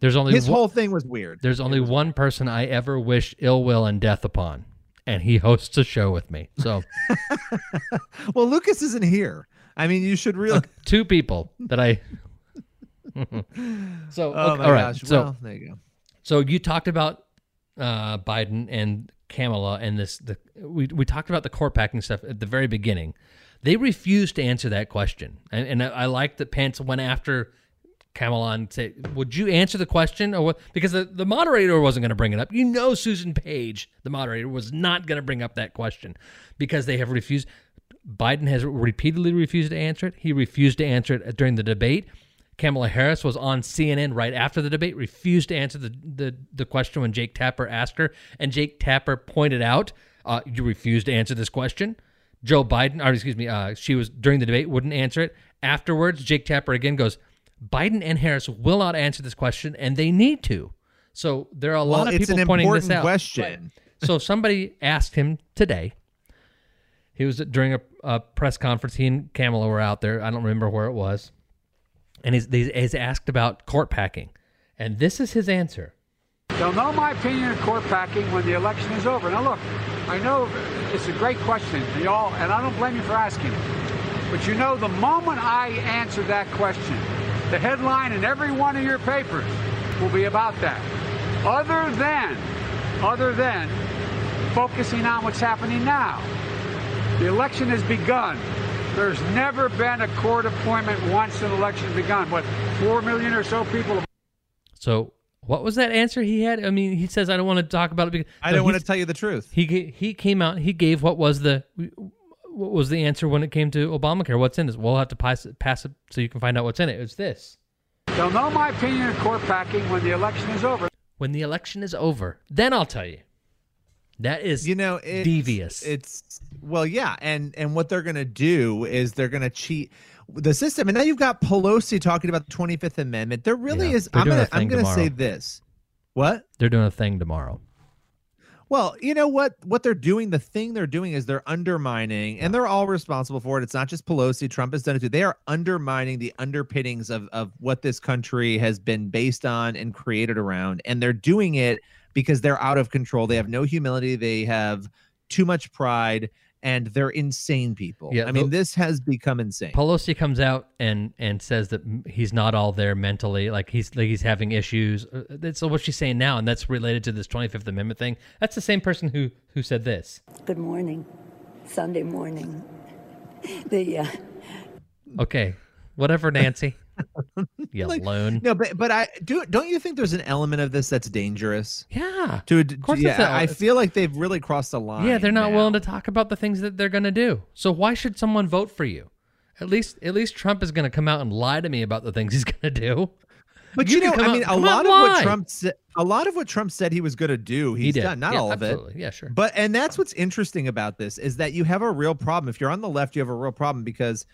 There's only His one, whole thing was weird. there's only one person I ever wish ill will and death upon, and he hosts a show with me. So Well, Lucas isn't here. I mean, you should really. two people that I. so Oh okay, my all right. gosh. So well, there you go. So you talked about uh, Biden and Kamala and this. The we we talked about the court packing stuff at the very beginning. They refused to answer that question, and, and I, I like that Pence went after Kamala and said, "Would you answer the question?" Or what? Because the, the moderator wasn't going to bring it up. You know, Susan Page, the moderator, was not going to bring up that question because they have refused. Biden has repeatedly refused to answer it. He refused to answer it during the debate. Kamala Harris was on CNN right after the debate, refused to answer the, the, the question when Jake Tapper asked her. And Jake Tapper pointed out, uh, You refused to answer this question. Joe Biden, or excuse me, uh, she was during the debate, wouldn't answer it. Afterwards, Jake Tapper again goes, Biden and Harris will not answer this question, and they need to. So there are a Well, lot of people pointing this out. question. Right. So somebody asked him today. He was during a, a press conference. He and Kamala were out there. I don't remember where it was, and he's, asked about court packing, and this is his answer. They'll know my opinion of court packing when the election is over. Now, look, I know it's a great question, y'all, and I don't blame you for asking it. But you know, the moment I answer that question, the headline in every one of your papers will be about that. Other than, other than focusing on what's happening now. The election has begun. There's never been a court appointment once an election begun. What, four million or so people So what was that answer he had? I mean, he says I don't want to talk about it because I don't want to tell you the truth. He he came out. He gave what was the what was the answer when it came to Obamacare? What's in this? We'll have to pass it, pass it so you can find out what's in it. It's this. They'll know my opinion of court packing when the election is over. When the election is over, then I'll tell you. That is you know it's, devious. it's well yeah and and what they're gonna do is they're gonna cheat the system and now you've got pelosi talking about the 25th amendment there really Yeah, is i'm gonna I'm gonna say this what They're doing a thing tomorrow. Well, you know what? What they're doing, the thing they're doing is they're undermining, and they're all responsible for it. It's not just Pelosi. Trump has done it too. They are undermining the underpinnings of of what this country has been based on and created around, and they're doing it because they're out of control. They have no humility. They have too much pride, and they're insane people. Yeah, I mean, this has become insane. Pelosi comes out and and says that he's not all there mentally, like he's like he's having issues. Uh, That's what she's saying now, and that's related to this Twenty Fifth Amendment thing. That's the same person who who said this. Good morning. Sunday morning. The uh, Okay, whatever, Nancy. you Like, loon. No, but but I do. Don't you think there's an element of this that's dangerous? Yeah. To, Of course, yeah, I feel like they've really crossed the line. Yeah, they're not now. willing to talk about the things that they're going to do. So why should someone vote for you? At least, at least Trump is going to come out and lie to me about the things he's going to do. But you, can know, I out- mean, a lot out of what. Trump said, a lot of what Trump said he was going to do, he's did. done. Not Yeah, all of it. Yeah, sure. But and that's what's interesting about this is that you have a real problem. If you're on the left, you have a real problem because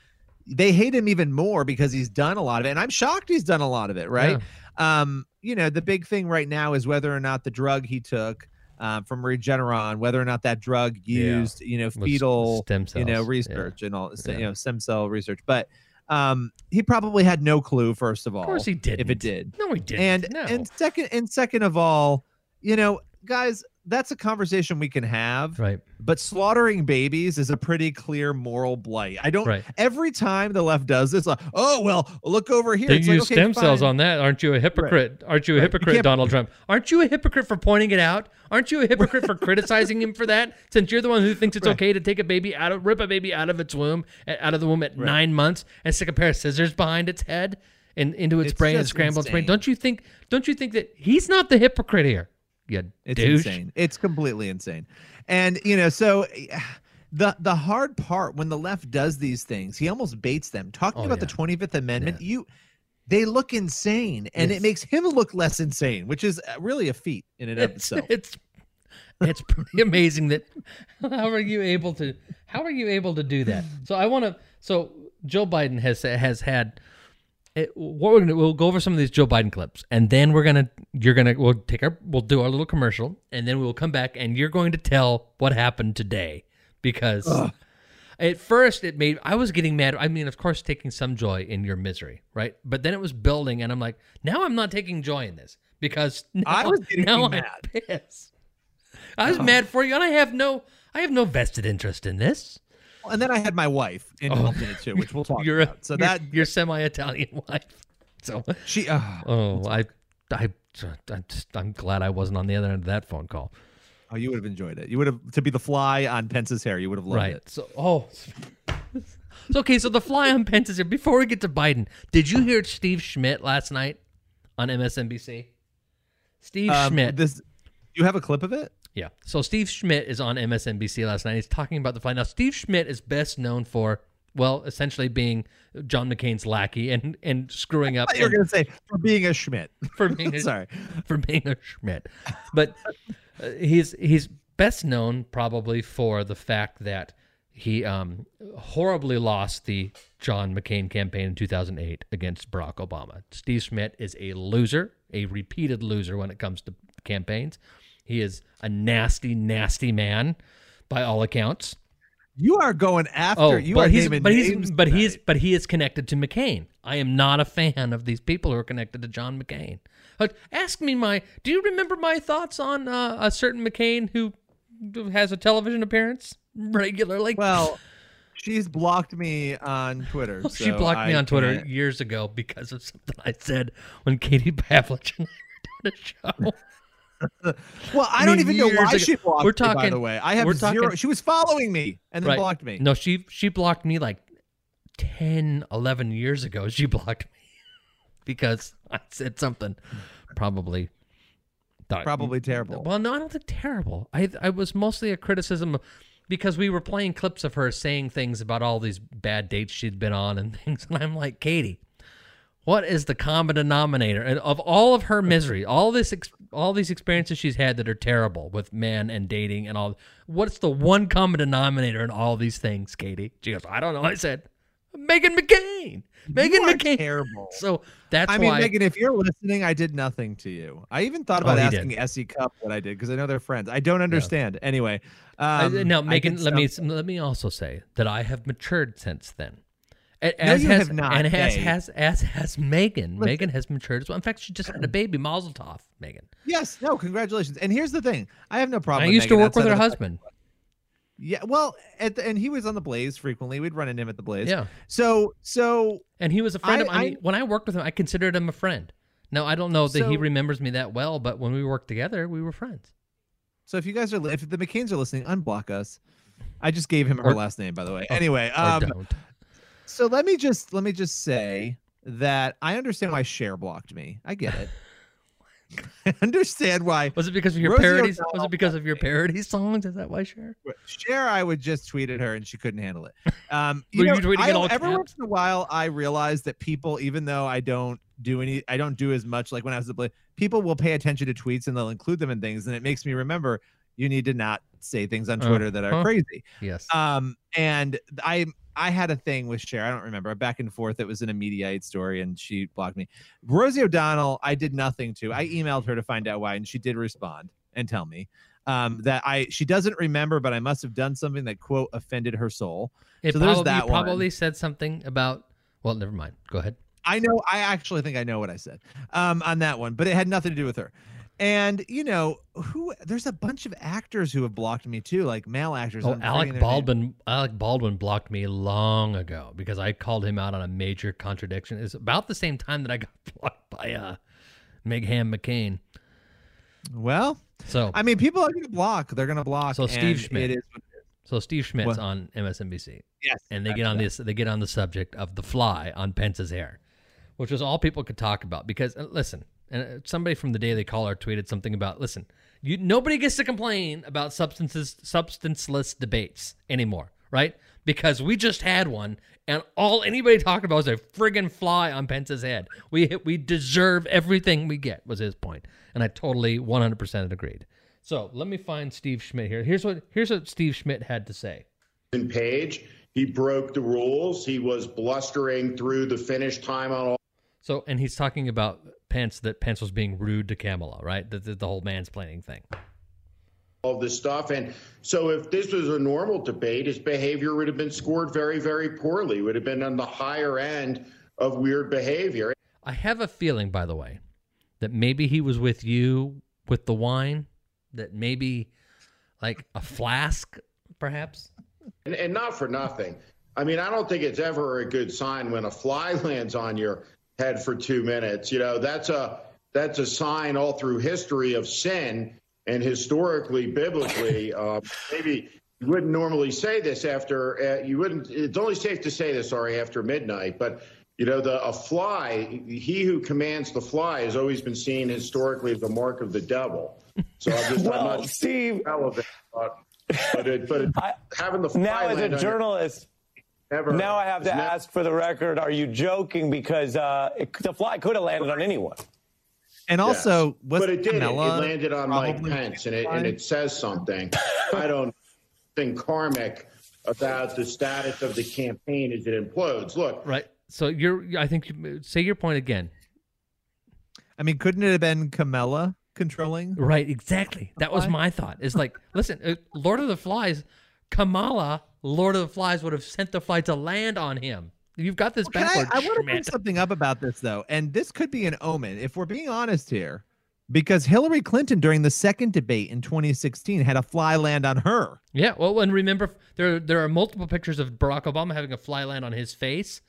they hate him even more because he's done a lot of it. And I'm shocked he's done a lot of it. Right. Um, you know, the big thing right now is whether or not the drug he took. Um, from Regeneron, whether or not that drug Yeah. used, you know, With fetal, stem you know, cells. Yeah. research and all, Yeah. you know, stem cell research. But um, he probably had no clue. First of all, Of course he did. if it did. No, he didn't. And no. and second and second of all, you know, guys, that's a conversation we can have. right. But slaughtering babies is a pretty clear moral blight. I don't. Right. Every time the left does this, like, oh well, look over here. They It's use like, okay, stem cells on that. Aren't you a hypocrite? Aren't you a Right. Hypocrite, can't- Donald Trump? Aren't you a hypocrite for pointing it out? Aren't you a hypocrite for criticizing him for that? Since you're the one who thinks it's Right. okay to take a baby out of, rip a baby out of its womb, out of the womb at nine months, and stick a pair of scissors behind its head and into its, It's brain and scramble its brain. Don't you think? Don't you think that he's not the hypocrite here? You It's douche. insane. It's completely insane. And you know, so the the hard part when the left does these things, he almost baits them. Talking Oh, about the. Twenty Fifth Amendment, you they look insane, and Yes. it makes him look less insane, which is uh, really a feat in and of It's, itself. it's it's pretty amazing that how are you able to how are you able to do that? So I want to so Joe Biden has has had it, what we're gonna we'll go over some of these Joe Biden clips and then we're gonna you're gonna we'll take our we'll do our little commercial and then we'll come back and you're going to tell what happened today because at first it made I was getting mad. I mean, of course, taking some joy in your misery, right? But then it was building, and I'm like, now I'm not taking joy in this because now, I was getting now mad. I'm pissed. I was mad for you, and I have no I have no vested interest in this. And then I had my wife involved in it too, which we'll talk Oh. You're about. So you're- that your semi-Italian wife. So she, uh, oh, I, I, I, I'm glad I wasn't on the other end of that phone call. oh, you would have enjoyed it. You would have to be the fly on Pence's hair. You would have loved right. it. So, oh. So, okay, so the fly on Pence is here. Before we get to Biden, did you hear Steve Schmidt last night on MSNBC? Steve Um, Schmidt. This, you have a clip of it? Yeah. So Steve Schmidt is on MSNBC last night. He's talking about the fly. Now, Steve Schmidt is best known for, well, essentially being John McCain's lackey and and screwing up. You were going to say for being a Schmidt. for being a, Sorry. for being a Schmidt. But uh, he's he's best known probably for the fact that he um, horribly lost the John McCain campaign in 2008 against Barack Obama. Steve Schmidt is a loser, a repeated loser when it comes to campaigns. He is a nasty, nasty man by all accounts. You are going after. Oh, you but are he's naming but he's but he's but he is connected to McCain. I am not a fan of these people who are connected to John McCain. But ask me my. Do you remember my thoughts on uh, a certain McCain who has a television appearance regularly? Well, she's blocked me on Twitter. she so blocked me on Twitter can't- years ago because of something I said when Katie Pavlich and I were doing a show. Well, I, I don't even know why ago. she blocked We're me. By talking- the way, I have we're zero. talking- she was following me and then Right. blocked me. No, she she blocked me like 10, 11 years ago. She blocked me because I said something probably thought- Probably terrible. Well, no, I don't think terrible. I I was mostly a criticism of, because we were playing clips of her saying things about all these bad dates she'd been on and things, and I'm like, Katie, what is the common denominator and of all of her misery, all this, ex- all these experiences she's had that are terrible with men and dating and all? What's the one common denominator in all these things, Katie? She goes, I don't know. I said, Meghan McCain. Meghan McCain. terrible. So that's I mean, why. Meghan, if you're listening, I did nothing to you. I even thought Oh, about he asking did. S.E. Cupp what I did because I know they're friends. I don't understand. Anyway, Uh, um, now, Meghan, let me let me also say that I have matured since then. A- No, As you has, have not, and as has as has Meghan. Listen. Meghan has matured as well. In fact, she just had a baby, Mazel Tov, Meghan. Yes, no, congratulations. And here's the thing: I have no problem. I with used to work with her husband. Yeah, well, at the, and he was on the Blaze frequently. We'd run into him at the Blaze. Yeah. So, so And he was a friend I- of mine. I when I worked with him, I considered him a friend. Now I don't know that he remembers me that well, but when we worked together, we were friends. So if you guys are, if the McCains are listening, unblock us. I just gave him her last name, by the way. Anyway, um, don't. So let me just let me just say that I understand why Cher blocked me. I get it. I understand why. Was it because of your Rosie parodies? Was it because of your parody songs? Is that why, sure? Cher, I would just tweet at her and she couldn't handle it. Um, Were you know, tweeting I, every caps? once in a while, I realize that people, even though I don't do any, I don't do as much like when I was at play, people will pay attention to tweets and they'll include them in things, and it makes me remember you need to not say things on Twitter that are Uh-huh. crazy. Yes. Um, and I I had a thing with Cher. I don't remember. Back and forth. It was in a Mediaite story, and she blocked me. Rosie O'Donnell, I did nothing to. I emailed her to find out why, and she did respond and tell me um, that I she doesn't remember, but I must have done something that quote offended her soul. It so there's probably, that you one. probably said something about. Well, never mind. Go ahead. I know. I actually think I know what I said um, on that one, but it had nothing to do with her. And you know who? There's a bunch of actors who have blocked me too, like male actors. Oh, I'm Alec their name. Baldwin. Alec Baldwin blocked me long ago because I called him out on a major contradiction. It's about the same time that I got blocked by uh, Meghan McCain. Well, So I mean, people are going to block. They're going to block. So Steve Schmidt. It is. what it is. So Steve Schmidt's What? on MSNBC. Yes, and they get on right. this. They get on the subject of the fly on Pence's hair, which was all people could talk about. Because uh, listen, and uh, somebody from the Daily Caller tweeted something about listen, you nobody gets to complain about substances substanceless debates anymore, right? Because we just had one, and all anybody talked about was a friggin' fly on Pence's head. We we deserve everything we get was his point, and I totally 100% agreed. So let me find Steve Schmidt here. Here's what here's what Steve Schmidt had to say. Page. He broke the rules. He was blustering through the finish time on all. So, and he's talking about Pence that Pence was being rude to Kamala, right? The, the, the whole mansplaining thing. all this stuff. And so, if this was a normal debate, his behavior would have been scored very, very poorly. Would have been on the higher end of weird behavior. I have a feeling, by the way, that maybe he was with you with the wine, that maybe like a flask, perhaps. And, and not for nothing. I mean, I don't think it's ever a good sign when a fly lands on your head for two minutes. You know, that's a that's a sign all through history of sin and historically, biblically. Uh, maybe you wouldn't normally say this after uh, you wouldn't. It's only safe to say this, sorry, after midnight. But you know, the a fly, he who commands the fly, has always been seen historically as the mark of the devil. So I'm just Well, I'm not Steve- relevant, but but, it, but it, having the fly now as a journalist Never. now i have to never- ask for the record are you joking because uh, it, the fly could have landed on anyone And also, was but it did. It, it landed on Mike probably Pence, and it and it says something. I don't think karmic about the status of the campaign as it implodes. Look, Right. So you're, I think, you- say your point again. I mean, couldn't it have been Kamala controlling? Right. Exactly. That was my thought. It's like, listen, uh, Lord of the Flies, Kamala, Lord of the Flies would have sent the fly to land on him. You've got this I, backwards. I want to bring something up about this though, and this could be an omen if we're being honest here, because Hillary Clinton during the second debate in 2016 had a fly land on her. Yeah, well, and remember, there there are multiple pictures of Barack Obama having a fly land on his face.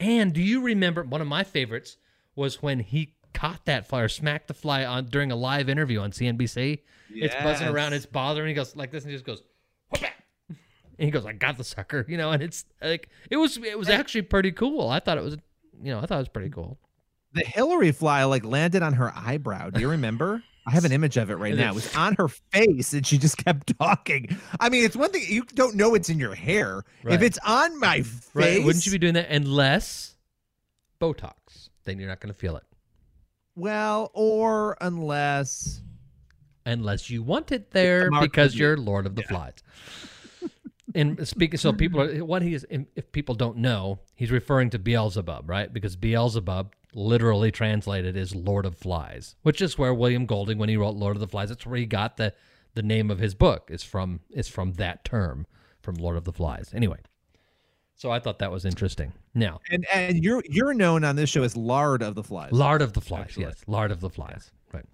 And do you remember one of my favorites was when he caught that fly or smacked the fly on during a live interview on CNBC? It's buzzing around, it's bothering. He goes like this, and he just goes, "Whoop it." And he goes, "I got the sucker," you know. And it's like it was it was actually pretty cool. I thought it was, you know, I thought it was pretty cool. The Hillary fly like landed on her eyebrow. Do you remember? I have an image of it right now. It was on her face, and she just kept talking. I mean, it's one thing you don't know it's in your hair. Right. If it's on my face, Right? Wouldn't you be doing that unless Botox? Then you're not going to feel it. well, or unless unless you want it there because you're Lord of the Flies. And speaking, so people are what he is. If people don't know, he's referring to Beelzebub, right? Because Beelzebub, literally translated, is Lord of Flies, which is where William Golding, when he wrote Lord of the Flies, that's where he got the the name of his book. is from is from that term, from Lord of the Flies. Anyway, so I thought that was interesting. Now, And and you're you're known on this show as Lard of the Flies. Lord of the Flies, Actually. yes, Lord of the Flies, right?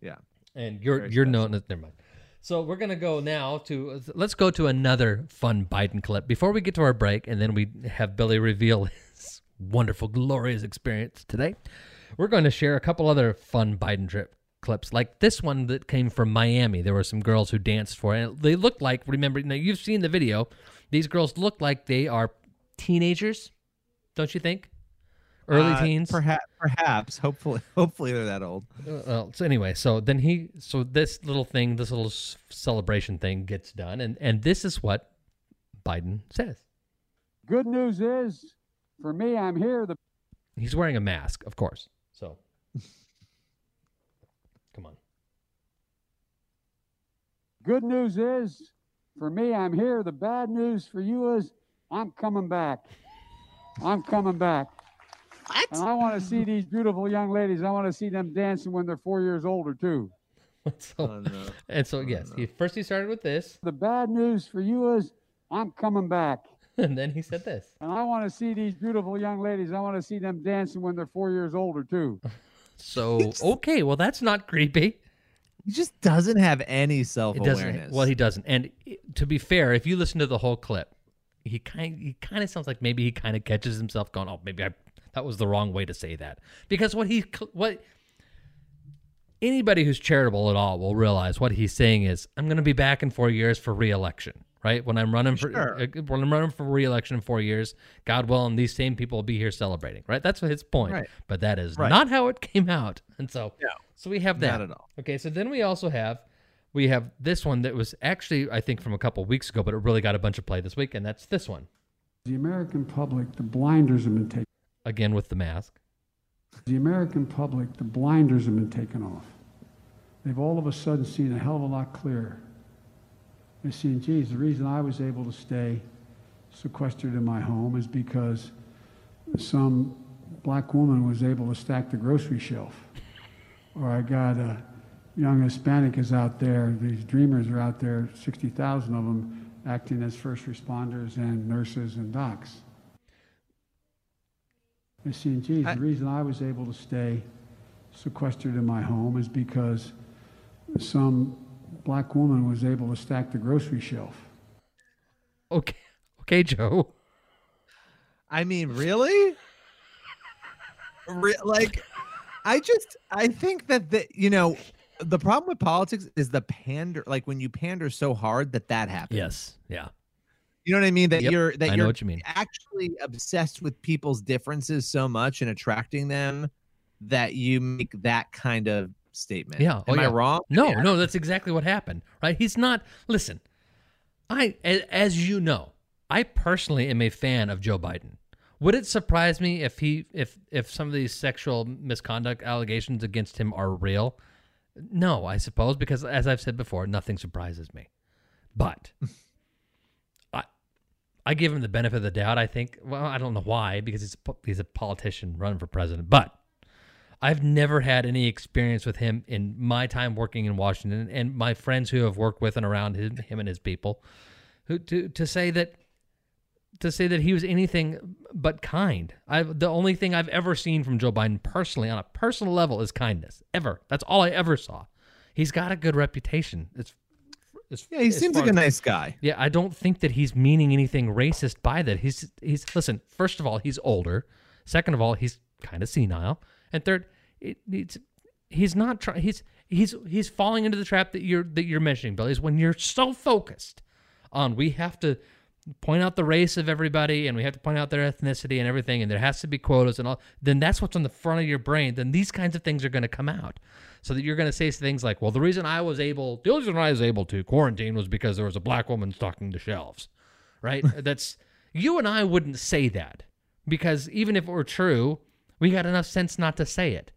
Yeah. And you're Very you're known as never mind. So we're gonna go now to let's go to another fun Biden clip before we get to our break, and then we have Billy reveal his wonderful, glorious experience today. We're going to share a couple other fun Biden trip clips, like this one that came from Miami. There were some girls who danced for it. And they looked like remember now you've seen the video. These girls look like they are teenagers, don't you think? Early Uh, teens, Perhaps perhaps. Hopefully hopefully they're that old. uh, well, so anyway, so then he, so this little thing, this little celebration thing gets done, and and this is what Biden says. Good news is, for me, I'm here. The He's wearing a mask, of course. So, come on. good news is, for me, I'm here. The bad news for you is, I'm coming back. I'm coming back. What? And I want to see these beautiful young ladies. I want to see them dancing when they're four years older too. So, and so yes, he first he started with this, The bad news for you is, I'm coming back. and then he said this. And I want to see these beautiful young ladies. I want to see them dancing when they're four years older too. So okay, well that's not creepy. He just doesn't have any self awareness. Well, he doesn't. And to be fair, if you listen to the whole clip, he kind he kind of sounds like maybe he kind of catches himself going, "Oh, maybe I that was the wrong way to say that." Because what he what anybody who's charitable at all will realize what he's saying is, "I'm going to be back in 4 years for re-election." Right? When I'm running for Sure. uh, when I'm running for re-election in 4 years, God willing, these same people will be here celebrating. Right? That's his point. Right. But that is Right. not how it came out. And so No. so we have that. Not at all. Okay, so then we also have we have this one that was actually I think from a couple weeks ago, but it really got a bunch of play this week, and that's this one The American public, the blinders have been taken. Again with the mask. The American public, the blinders have been taken off. They've all of a sudden seen a hell of a lot clearer. They're seeing, geez, the reason I was able to stay sequestered in my home is because some black woman was able to stack the grocery shelf. Or I got a young Hispanic is out there, these dreamers are out there, 60,000 of them, acting as first responders and nurses and docs. They're seeing, geez, the reason I was able to stay sequestered in my home is because some black woman was able to stack the grocery shelf. Okay, okay, Joe. I mean, really? Re- like, I just I think that the you know the problem with politics is the pander. Like when you pander so hard that that happens. Yes, yeah. You know what I mean? That Yep, you're that I know you're what you mean. actually obsessed with people's differences so much and attracting them that you make that kind of statement. Yeah. oh, Am I yeah. wrong? No, Yeah. no, that's exactly what happened. Right? He's not. Listen, I as you know, I personally am a fan of Joe Biden. Would it surprise me if he if if some of these sexual misconduct allegations against him are real? No, I suppose because as I've said before, nothing surprises me. But I give him the benefit of the doubt. I think. Well, I don't know why because he's he's a politician running for president, but I've never had any experience with him in my time working in Washington, and my friends who have worked with and around him, him and his people, who to to say that to say that he was anything but kind. I the only thing I've ever seen from Joe Biden personally on a personal level is kindness. Ever. That's all I ever saw. He's got a good reputation. It's, it's Yeah, he as seems like a nice guy. yeah, I don't think that he's meaning anything racist by that. He's he's listen. First of all, he's older. Second of all, he's kind of senile. And third, it, it's he's not trying. He's he's he's falling into the trap that you're that you're mentioning, Bill. Is when you're so focused on we have to point out the race of everybody and we have to point out their ethnicity and everything and there has to be quotas and all then that's what's on the front of your brain then these kinds of things are going to come out so that you're going to say things like well the reason i was able the only reason i was able to quarantine was because there was a black woman stocking the shelves right? That's you and i wouldn't say that because even if it were true we got enough sense not to say it.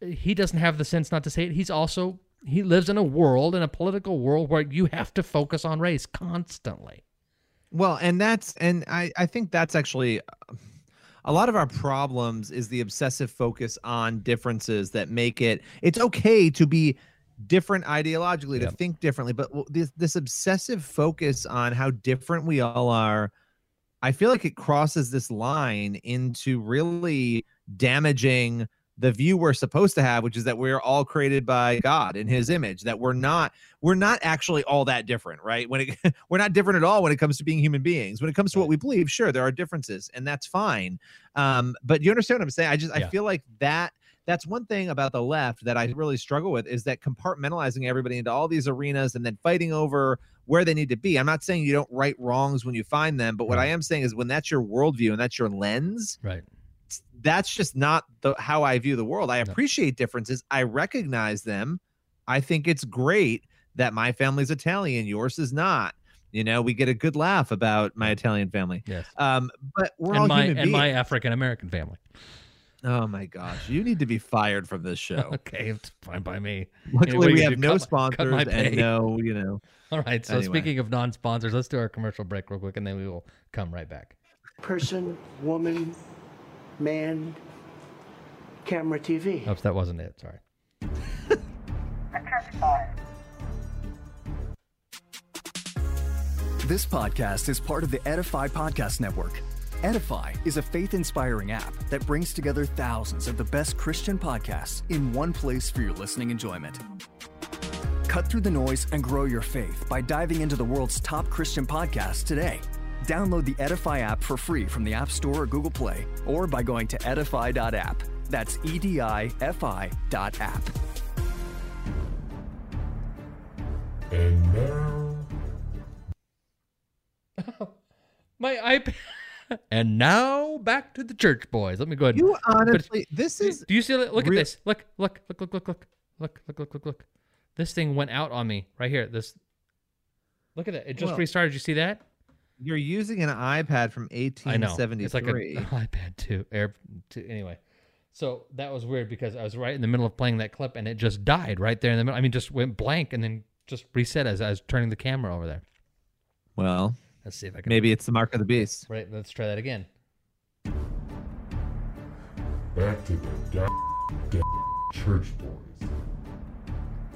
He doesn't have the sense not to say it. He's also he lives in a world in a political world where you have to focus on race constantly. Well, and that's and I I think that's actually uh, a lot of our problems is the obsessive focus on differences that make it it's okay to be different ideologically to think differently but this this obsessive focus on how different we all are I feel like it crosses this line into really damaging the view we're supposed to have which is that we're all created by God in his image that we're not we're not actually all that different right? When it we're not different at all when it comes to being human beings. When it comes to what we believe sure there are differences and that's fine. Um but you understand what i'm saying? I just Yeah. i feel like that that's one thing about the left that i really struggle with is that compartmentalizing everybody into all these arenas and then fighting over where they need to be. I'm not saying you don't right wrongs when you find them but what i am saying is when that's your worldview and that's your lens Right. That's just not the how I view the world. I appreciate differences. I recognize them. I think it's great that my family's Italian, yours is not. You know, we get a good laugh about my Italian family. Yes. Um, but we're all my human and my. African American family. Oh my gosh, you need to be fired from this show. okay, it's fine by me. Luckily, What we have no cut my- cut sponsors my and no, you know. All right. So Anyway. speaking of non-sponsors, let's do our commercial break real quick, and then we will come right back. Person, woman, man, camera, TV. Oops, that wasn't it. Sorry. This podcast is part of the Edify Podcast Network. Edify is a faith inspiring app that brings together thousands of the best Christian podcasts in one place for your listening enjoyment. Cut through the noise and grow your faith by diving into the world's top Christian podcasts today. Download the Edify app for free from the App Store or Google Play, or by going to edify.app. That's E D I F I dot app. And now, My iPad. and now back to the church boys. Let me go ahead. You but- honestly, this is. Do you see it? Look at this. Look, look, look, look, look, look, look, look, look, look, look. This thing went out on me right here. This. Look at that. It just Well, restarted. You see that? You're using an iPad from I know. 1873. It's like an iPad too. Air. Two, anyway, so that was weird because I was right in the middle of playing that clip and it just died right there in the middle. I mean, just went blank and then just reset as I was turning the camera over there. well, Let's see if I can. maybe it's the mark of the beast. Right. Let's try that again. back to the goddamn church boys.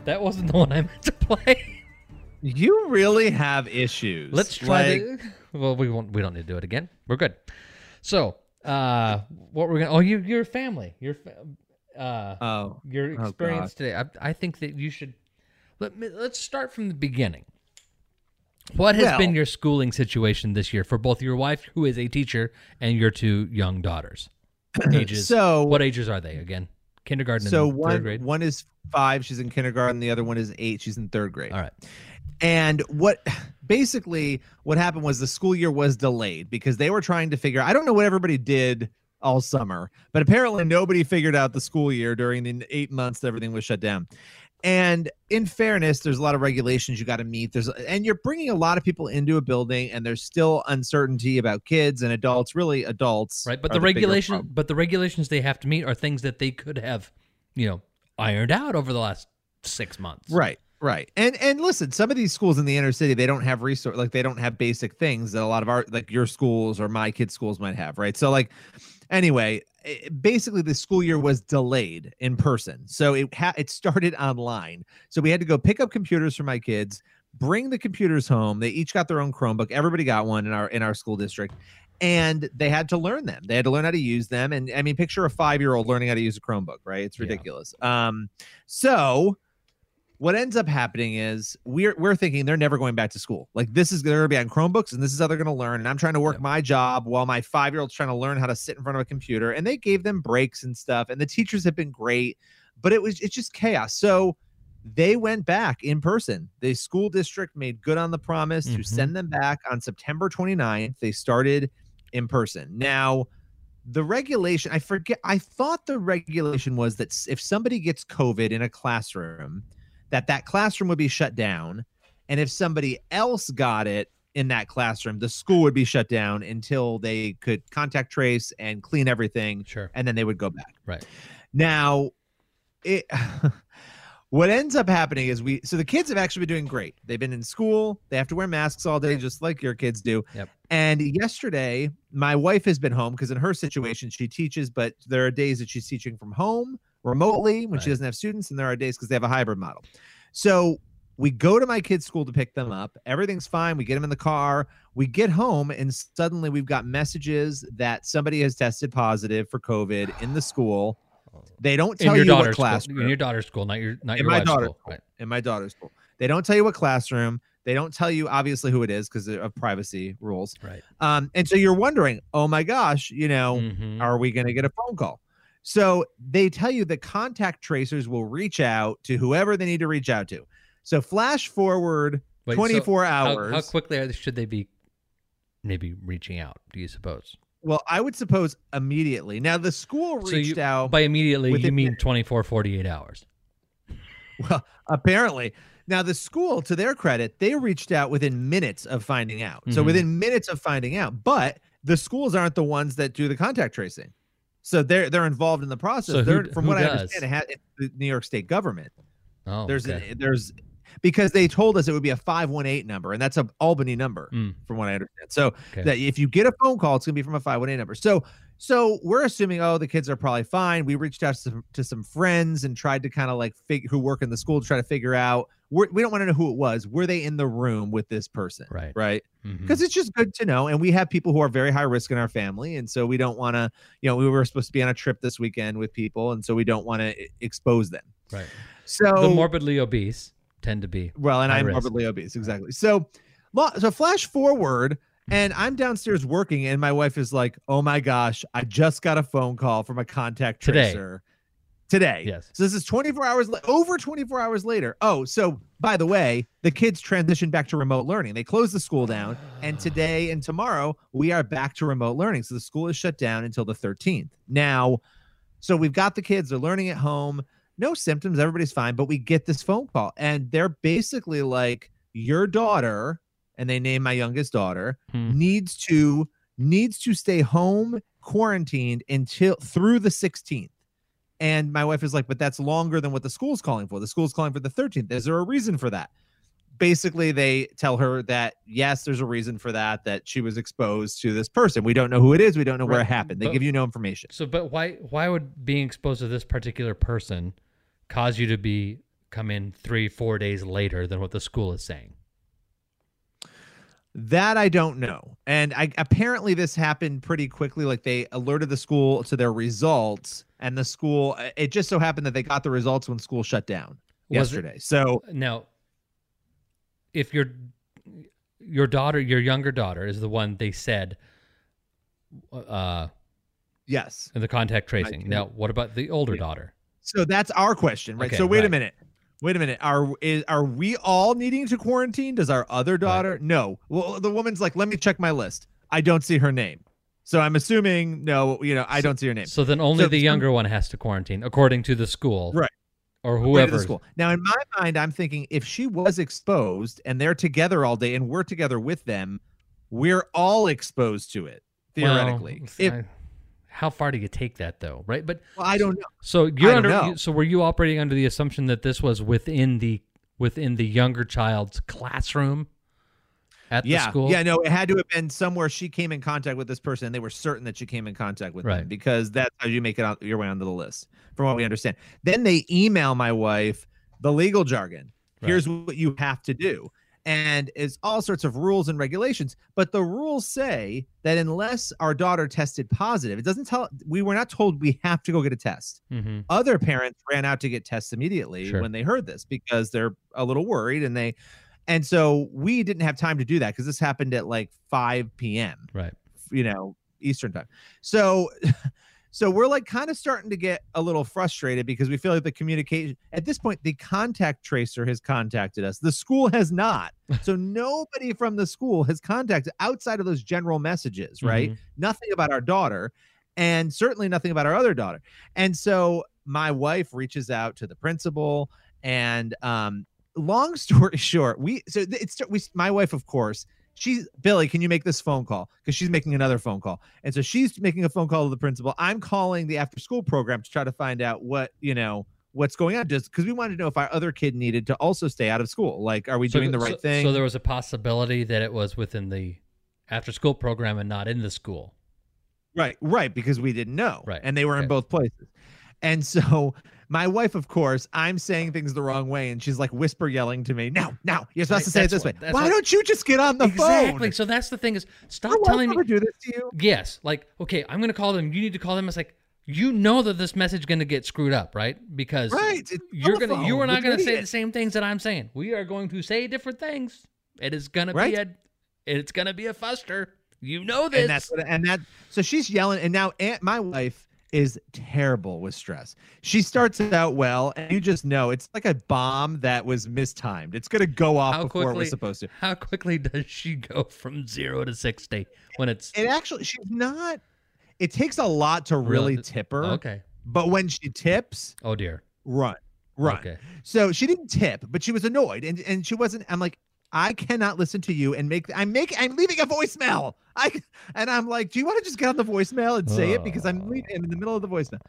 That wasn't the one I meant to play. You really have issues. Let's try Like, the. Well, we won't. We don't need to do it again. We're good. So, uh, what we're gonna? Oh, you, your family, your, uh, Oh, your oh, experience today. I, I think that you should. Let me. Let's start from the beginning. What has been your schooling situation this year for both your wife, who is a teacher, and your two young daughters? Ages. So- what ages are they again? Kindergarten so and third one grade. one is five she's in kindergarten the other one is eight she's in third grade All right. And what basically what happened was the school year was delayed because they were trying to figure i don't know what everybody did all summer but apparently nobody figured out the school year during the eight months that everything was shut down. And in fairness there's a lot of regulations you got to meet. There's and you're bringing a lot of people into a building and there's still uncertainty about kids and adults really adults Right, but the bigger regulation, but the regulations they have to meet are things that they could have, you know, ironed out over the last six months. Right, right. And and listen, some of these schools in the inner city, they don't have resource like they don't have basic things that a lot of our like your schools or my kids' schools might have, right? So like anyway, eh, basically the school year was delayed in person. So it ha- it started online. So we had to go pick up computers for my kids, bring the computers home. They each got their own Chromebook. Everybody got one in our in our school district. And they had to learn them. They had to learn how to use them. And I mean, picture a five-year-old learning how to use a Chromebook, right? It's Yeah. ridiculous. Um, so what ends up happening is we're we're thinking they're never going back to school. Like this is they're going to be on Chromebooks, and this is how they're going to learn. And I'm trying to work my job while my five year old's trying to learn how to sit in front of a computer. And they gave them breaks and stuff, and the teachers have been great, but it was it's just chaos. So they went back in person. The school district made good on the promise to Mhm. send them back on September 29th. They started in person. Now, the regulation, I forget, I thought the regulation was that if somebody gets COVID in a classroom, that that classroom would be shut down. And if somebody else got it in that classroom, the school would be shut down until they could contact trace and clean everything. Sure. And then they would go back. Right. Now, it what ends up happening is we so the kids have actually been doing great. They've been in school. They have to wear masks all day, just like your kids do. Yep. And yesterday, my wife has been home because in her situation, she teaches, but there are days that she's teaching from home remotely when she doesn't have students, and there are days because they have a hybrid model. So we go to my kids' school to pick them up. Everything's fine. We get them in the car. We get home, and suddenly we've got messages that somebody has tested positive for COVID in the school. They don't in tell your you what daughter's classroom school, in your daughter's school, not your not in your my wife's daughter's school. school. Right. In my daughter's school. They don't tell you what classroom. They don't tell you obviously who it is because of privacy rules. Right. Um, and so you're wondering, oh my gosh, you know, Mhm. are we going to get a phone call? So they tell you the contact tracers will reach out to whoever they need to reach out to. So flash forward Wait, 24 how- hours. How, quickly are- should they be maybe reaching out? Do you suppose? well, I would suppose immediately. Now the school So reached you, out by immediately you mean 24, 48 hours. Well, apparently. Now, the school, to their credit, they reached out within minutes of finding out. So, Mhm. within minutes of finding out, but the schools aren't the ones that do the contact tracing. So they're they're involved in the process. So who they're, from what I does? understand, it has, it's the New York State government. Oh, there's okay. a, there's because they told us it would be a 518 number, and that's a Albany number, Mm. from what I understand. So Okay. that if you get a phone call, it's gonna be from a 518 number. So so we're assuming, oh, the kids are probably fine. We reached out to some, to some friends and tried to kind of like figure who work in the school to try to figure out. We're, we don't want to know who it was. Were they in the room with this person? Right. Right. Mm-hmm. Because it's just good to know. And we have people who are very high risk in our family. And so we don't want to, you know, we were supposed to be on a trip this weekend with people. And so we don't want to expose them. Right. So the morbidly obese tend to be well, and I'm risk. morbidly obese, exactly. So, so flash forward, and I'm downstairs working, and my wife is like, "Oh my gosh, I just got a phone call from a contact Today. tracer today." Yes. So this is 24 hours over 24 hours later. Oh, so by the way, the kids transitioned back to remote learning. They closed the school down, and today and tomorrow we are back to remote learning. So the school is shut down until the 13th. Now, so we've got the kids, they're learning at home, no symptoms, everybody's fine, but we get this phone call and they're basically like, Your daughter, and they name my youngest daughter, Hmm. needs to needs to stay home quarantined until through the 16th. And my wife is like, but that's longer than what the school's calling for. The school's calling for the 13th. Is there a reason for that? Basically, they tell her that yes, there's a reason for that, that she was exposed to this person. We don't know who it is. We don't know where it happened. They but- give you no information. So, but why why would being exposed to this particular person cause you to be come in three four days later than what the school is saying? That I don't know. And I apparently this happened pretty quickly. Like they alerted the school to their results, and the school. It just so happened that they got the results when school shut down Was it- yesterday. So now, if your your daughter, your younger daughter, is the one they said, uh, yes. in the contact tracing. Now, what about the older Yeah. daughter? So that's our question, right? Okay, so wait a minute. Wait a minute. Are is are we all needing to quarantine? Does our other daughter? No. Well, the woman's like, let me check my list. I don't see her name. So I'm assuming no. You know, I don't see her name. So then only So the younger one has to quarantine, according to the school, Right. Or whoever. the school. Now, in my mind, I'm thinking if she was exposed and they're together all day and we're together with them, we're all exposed to it theoretically. Well, if I- how far do you take that though? Right, but well, I don't know. So you're under. know. you- So were you operating under the assumption that this was within the within the younger child's classroom at yeah, the school? yeah, no, it had to have been somewhere she came in contact with this person, and they were certain that she came in contact with Right. them because that's how you make it out your way onto the list, from what we understand. Then they email my wife the legal jargon. Right. Here's what you have to do, and it's all sorts of rules and regulations. But the rules say that unless our daughter tested positive, it doesn't tell. We were not told we have to go get a test. Mhm. Other parents ran out to get tests immediately Sure. when they heard this because they're a little worried and they and so we didn't have time to do that because this happened at like 5 p.m. Right. You know, Eastern time. So so we're like kind of starting to get a little frustrated because we feel like the communication at this point the contact tracer has contacted us. The school has not. So nobody from the school has contacted outside of those general messages, right? Mhm. Nothing about our daughter and certainly nothing about our other daughter. And so my wife reaches out to the principal and um long story short, we so it's we my wife of course, she's Billy, can you make this phone call? Because she's making another phone call. And so she's making a phone call to the principal. I'm calling the after school program to try to find out what, you know, what's going on just because we wanted to know if our other kid needed to also stay out of school. Like, are we So doing the right so- thing? So there was a possibility that it was within the after school program and not in the school. Right, right, because we didn't know. Right, And they were in both places. And so my wife, of course, I'm saying things the wrong way, and she's like whisper yelling to me, now, now, you're supposed Right, to say it this way. Why don't you just get on the exactly. phone? Exactly. So that's the thing is stop Your telling me do this to you? Yes. Like, okay, I'm gonna call them. You need to call them. It's like you know that this message is gonna get screwed up, right? Because Right, you're gonna you are not gonna say idiot. the same things that I'm saying. We are going to say different things. It is gonna Right. be a it's gonna be a fuster. You know this. And that's what, and that so she's yelling, and now Aunt, my wife is terrible with stress. She starts it out well, and you just know it's like a bomb that was mistimed. It's gonna go off how before quickly it was supposed to. How quickly does she go from zero to sixty when it's It actually, she's not. It takes a lot to really Really? tip her. Okay. But when she tips, oh dear. run, run. Okay. So she didn't tip, but she was annoyed, and and she wasn't. I'm like, I cannot listen to you and make. I'm making. I'm leaving a voicemail. I and I'm like, do you want to just get on the voicemail and say it because I'm leaving I'm in the middle of the voicemail.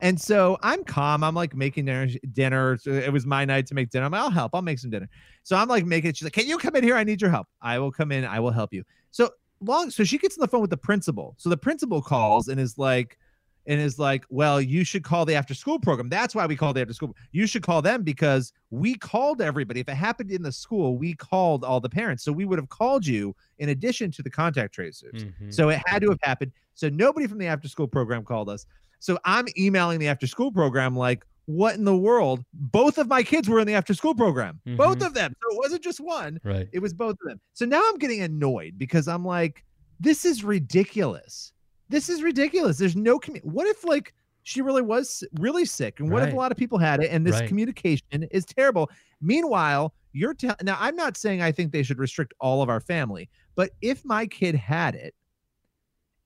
And so I'm calm. I'm like making dinner. Dinner. It was my night to make dinner. I'm like, I'll help. I'll make some dinner. So I'm like making it. She's like, Can you come in here? I need your help. I will come in. I will help you. So long. So she gets on the phone with the principal. So the principal calls and is like, and is like, well, you should call the after school program. That's why we called the after school. You should call them because we called everybody. If it happened in the school, we called all the parents. So we would have called you in addition to the contact tracers. Mhm. So it had to have happened. So nobody from the after school program called us. So I'm emailing the after school program like, what in the world? Both of my kids were in the after school program. Both Mhm. of them. So it wasn't just one. Right. It was both of them. So now I'm getting annoyed because I'm like, this is ridiculous. This is ridiculous. There's no commu- what if like she really was really sick and what if a lot of people had it and this Right. communication is terrible. Meanwhile, you're te- now I'm not saying I think they should restrict all of our family, but if my kid had it,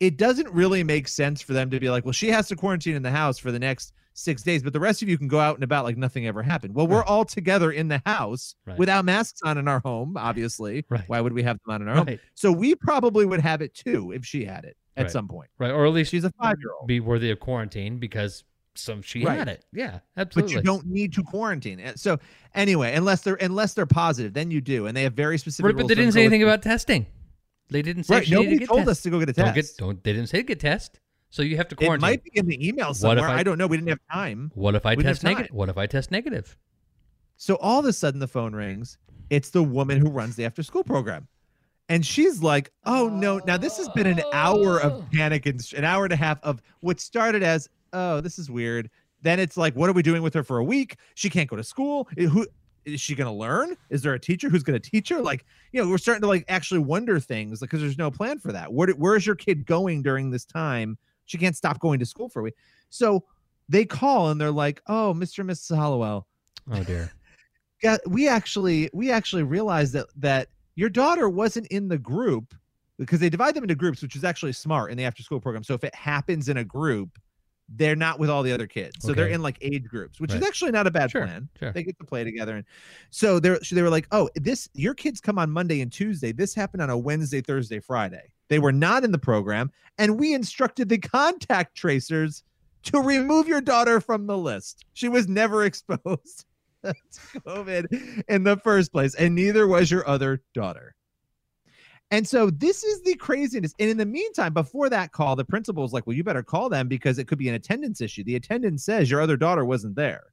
it doesn't really make sense for them to be like, well, she has to quarantine in the house for the next six days, but the rest of you can go out and about like nothing ever happened. Well, we're all together in the house Right. without masks on in our home, obviously. Right. Why would we have them on in our home? So we probably would have it too if she had it at Right. some point. Right. Or at least She's a five year old. be worthy of quarantine because some she Right. had it. Yeah, absolutely. But you don't need to quarantine. Eh, so anyway, unless they're unless they're positive, then you do, and they have very specific. Right, but they didn't say anything about testing. They didn't say Right, nobody to get told test. us to go get a Don't test. don't. They didn't say get test. So you have to quarantine. It might be in the email somewhere. I- I, don't know. We didn't have time. What if I We test negative? What if I test negative? So all of a sudden the phone rings. It's the woman who runs the after school program. And she's like, oh no. Now this has been an hour of panic and an hour and a half of what started as, oh, this is weird. Then it's like, what are we doing with her for a week? She can't go to school. Eh, Who is she gonna learn? Is there a teacher who's gonna teach her? Like, you know, we're starting to like actually wonder things because there's no plan for that. Where where's your kid going during this time? She can't stop going to school for a week. So they call and they're like, oh, Mr. and Mrs. Hollowell, Oh dear. yeah, we actually we actually realized that that your daughter wasn't in the group because they divide them into groups, which is actually smart in the after school program. So if it happens in a group, they're not with all the other kids. So they're in like age groups, which is actually not a bad Sure, plan. sure. They get to play together. And so they're so they were like, oh, this your kids come on Monday and Tuesday. This happened on a Wednesday, Thursday, Friday. They were not in the program, and we instructed the contact tracers to remove your daughter from the list. She was never exposed COVID in the first place, and neither was your other daughter. And so this is the craziness. And in the meantime, before that call, the principal was like, Well, you better call them because it could be an attendance issue. The attendance says your other daughter wasn't there.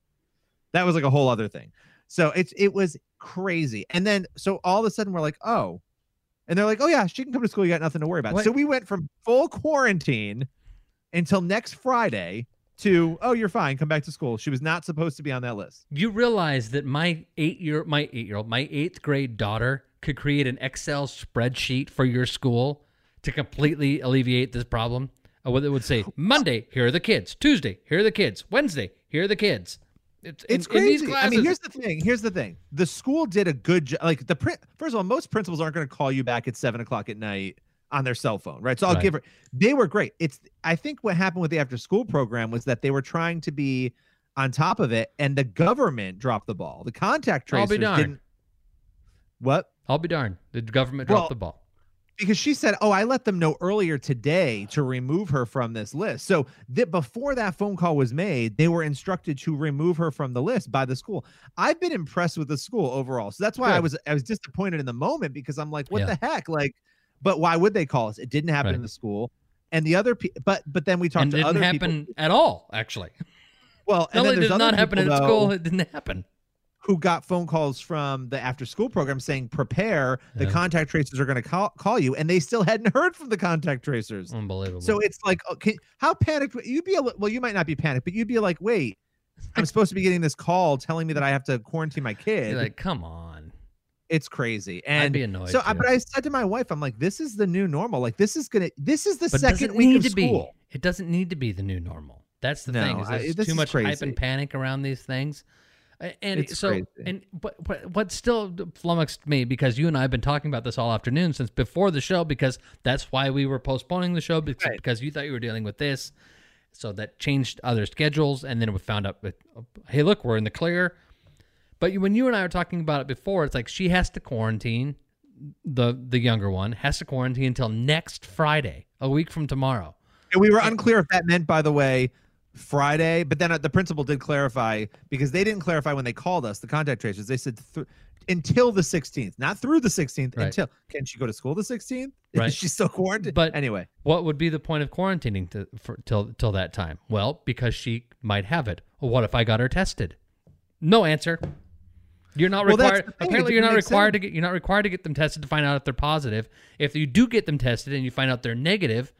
That was like a whole other thing. So it's it was crazy. And then so all of a sudden we're like, oh, and they're like, oh yeah, she can come to school. You got nothing to worry about. What? So we went from full quarantine until next Friday to oh, you're fine. Come back to school. She was not supposed to be on that list. You realize that my eight year my eight year old my eighth grade daughter could create an Excel spreadsheet for your school to completely alleviate this problem. Uh, what it would say Monday, here are the kids. Tuesday, here are the kids. Wednesday, here are the kids. It's, in- It's in crazy. I mean, here's the thing. Here's the thing. The school did a good job. Like the print. First of all, most principals aren't going to call you back at seven o'clock at night on their cell phone, right? So I'll Right. give her. They were great. It's. I think what happened with the after school program was that they were trying to be on top of it, and the government dropped the ball. The contact I'll tracers be darned. didn't. What? I'll be darned. The government Well, dropped the ball. because she said, "Oh, I let them know earlier today to remove her from this list." So that before that phone call was made, they were instructed to remove her from the list by the school. I've been impressed with the school overall, so that's why I was I was disappointed in the moment because I'm like, "What Yeah. the heck?" Like, but why would they call us? It didn't happen Right. in the school, and the other, pe- but but then we talked and to didn't other happen people. at all. Actually, Well, not only did not happen people, at school, though, it didn't happen. who got phone calls from the after school program saying prepare the Yeah. contact tracers are going to call, call you and they still hadn't heard from the contact tracers Unbelievable. so it's like oh, okay how panicked you'd be a, well you might not be panicked but you'd be like wait i'm supposed to be getting this call telling me that i have to quarantine my kid You're like, come on. It's crazy and be annoyed, so I, but i said to my wife i'm like this is the new normal like this is gonna this is the But second week need of to school be. It doesn't need to be the new normal. That's the No, thing. Is I- this too much hype and panic around these things. And It's so, crazy. and but, but what still flummoxed me because you and I have been talking about this all afternoon since before the show because that's why we were postponing the show because, because you thought you were dealing with this, so that changed other schedules, and then we found out, that, oh, hey, look, we're in the clear. But when you and I were talking about it before, it's like she has to quarantine. The the younger one has to quarantine until next Friday, a week from tomorrow. And we were unclear if that meant, by the way, Friday. But then uh, the principal did clarify because they didn't clarify when they called us, the contact tracers. They said th- until the 16th, not through the 16th. Right. Until can she go to school the 16th? Right. Is she still quarantined? But anyway, what would be the point of quarantining to, for, till till that time? Well, because she might have it. Well, what if I got her tested? No answer. You're not Well, required. Apparently, you're not required to get. You're not required to get them tested to find out if they're positive. If you do get them tested and you find out they're negative,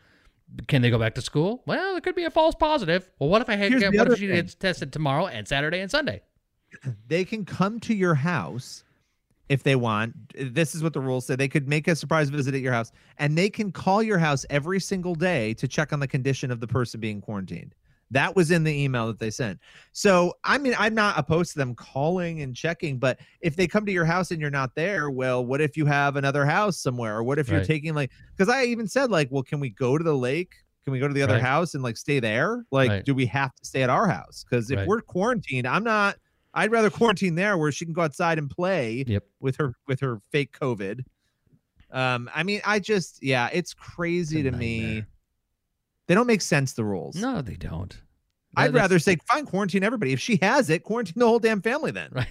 can they go back to school? Well, it could be a false positive. Well, what if I had, Here's what if she thing. gets tested tomorrow and Saturday and Sunday? they can come to your house if they want. This is what the rules say. They could make a surprise visit at your house and they can call your house every single day to check on the condition of the person being quarantined. That was in the email that they sent. So, I mean, I'm not opposed to them calling and checking, but if they come to your house and you're not there, well, what if you have another house somewhere? Or what if you're taking like, because I even said, like, well, can we go to the lake? Can we go to the other Right. house and like stay there? Like, Right. do we have to stay at our house? Because if we're quarantined, I'm not. I'd rather quarantine there where she can go outside and play Yep. with her with her fake COVID. Um, I mean, I just yeah, it's crazy to me. They don't make sense. The rules. No, they don't. I'd rather say fine, quarantine everybody. If she has it, quarantine the whole damn family. Then Right.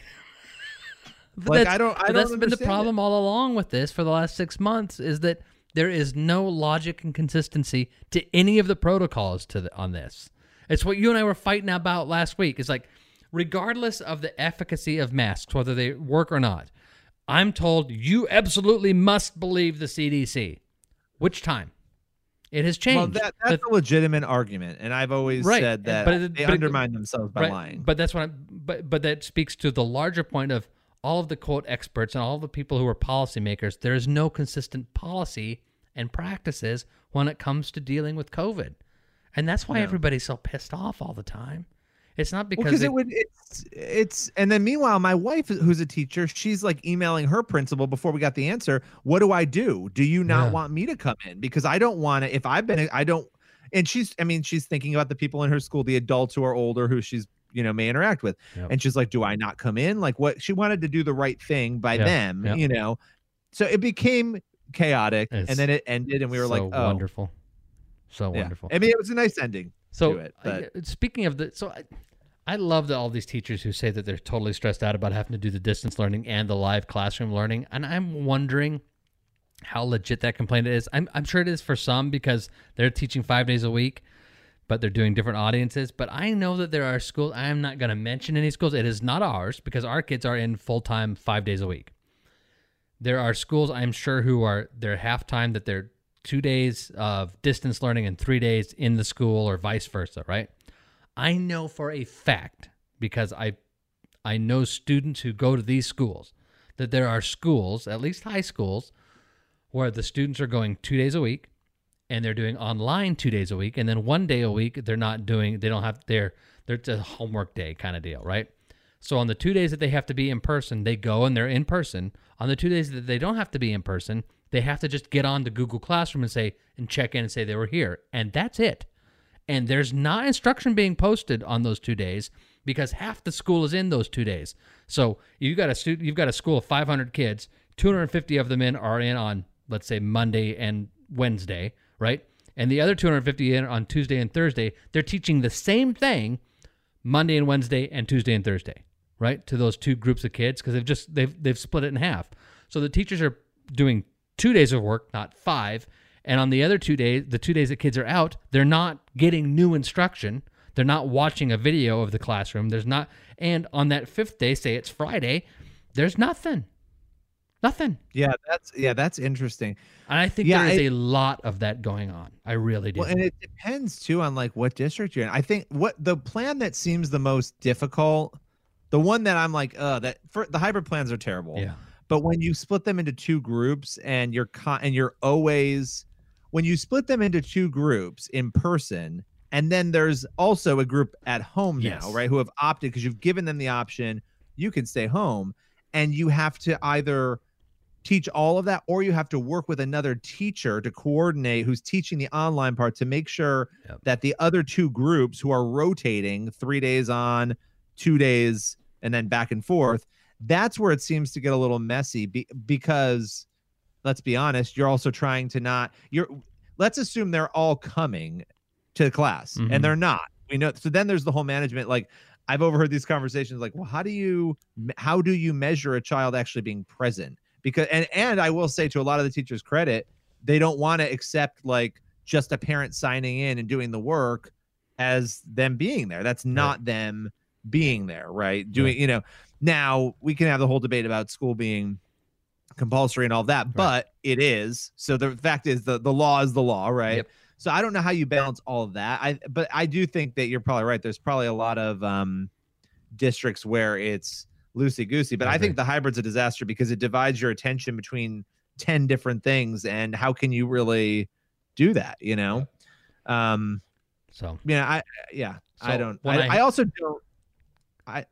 But Like, I don't- I don't that's been the understand it. problem all along with this for the last six months is that there is no logic and consistency to any of the protocols to the, on this. It's what you and I were fighting about last week. It's like, regardless of the efficacy of masks, whether they work or not, I'm told you absolutely must believe the CDC. Which time? It has changed. Well, that, that's The- a legitimate argument, and I've always Right, said that but it- they but it- undermine themselves by Right, lying. But that's what I'm. But but that speaks to the larger point of all of the quote experts and all of the people who are policymakers. There is no consistent policy and practices when it comes to dealing with COVID, and that's why No. everybody's so pissed off all the time. It's not because because they- it would it's it's and then meanwhile my wife who's a teacher she's like emailing her principal before we got the answer what do i do do you not Yeah. want me to come in because i don't want to if i've been i don't and she's i mean she's thinking about the people in her school the adults who are older who she's you know may interact with Yep. and she's like do i not come in like what she wanted to do the right thing by Yeah, them yeah. you know so it became chaotic It's and then it ended and we were so like oh wonderful, so yeah. wonderful. i mean it was a nice ending So it but I- speaking of the, so I, I love that all these teachers who say that they're totally stressed out about having to do the distance learning and the live classroom learning, and I'm wondering how legit that complaint is. I'm I'm sure it is for some because they're teaching five days a week, but they're doing different audiences. But I know that there are schools. I am not going to mention any schools. It is not ours because our kids are in full time five days a week. There are schools I'm sure who are they're half time that they're two days of distance learning and three days in the school or vice versa, right? I know for a fact because I I know students who go to these schools that there are schools, at least high schools, where the students are going two days a week and they're doing online two days a week and then one day a week they're not doing they don't have their they're a homework day kind of deal, right? So on the two days that they have to be in person, they go and they're in person. On the two days that they don't have to be in person, they have to just get on to Google Classroom and say and check in and say they were here. And that's it. And there's not instruction being posted on those two days because half the school is in those two days. So you got a student, you've got a school of 500 kids, 250 of them in are in on let's say Monday and Wednesday, right? And the other 250 in on Tuesday and Thursday, they're teaching the same thing Monday and Wednesday and Tuesday and Thursday, right? To those two groups of kids because they've just they've they've split it in half. So the teachers are doing 2 days of work, not 5. And on the other 2 days, the 2 days that kids are out, they're not getting new instruction. They're not watching a video of the classroom. There's not and on that 5th day, say it's Friday, there's nothing. Nothing. Yeah, that's yeah, that's interesting. And I think Yeah, there is a lot of that going on. I really do. Well, and it depends too on like what district you're in. I think what the plan that seems the most difficult, the one that I'm like, uh, that for the hybrid plans are terrible. Yeah. But when you split them into two groups and you're con- and you're always when you split them into two groups in person, and then there's also a group at home Yes. now, right? Who have opted because you've given them the option, you can stay home, and you have to either teach all of that or you have to work with another teacher to coordinate who's teaching the online part to make sure that the other two groups who are rotating three days on two days and then back and forth that's where it seems to get a little messy be- because let's be honest you're also trying to not you're let's assume they're all coming to class Mhm. and they're not. We know so then there's the whole management like i've overheard these conversations like well how do you how do you measure a child actually being present? Because and and i will say to a lot of the teachers credit they don't want to accept like just a parent signing in and doing the work as them being there. That's not them being there right? Doing Right. you know now we can have the whole debate about school being compulsory and all that but it is. So the fact is the the law is the law right? Yep. so i don't know how you balance all of that. I but i do think that you're probably right. There's probably a lot of um districts where it's loosey goosey but I i, think the hybrid's a disaster because it divides your attention between 10 different things and how can you really do that you know? Um So yeah i yeah i don't I, I- I also don't i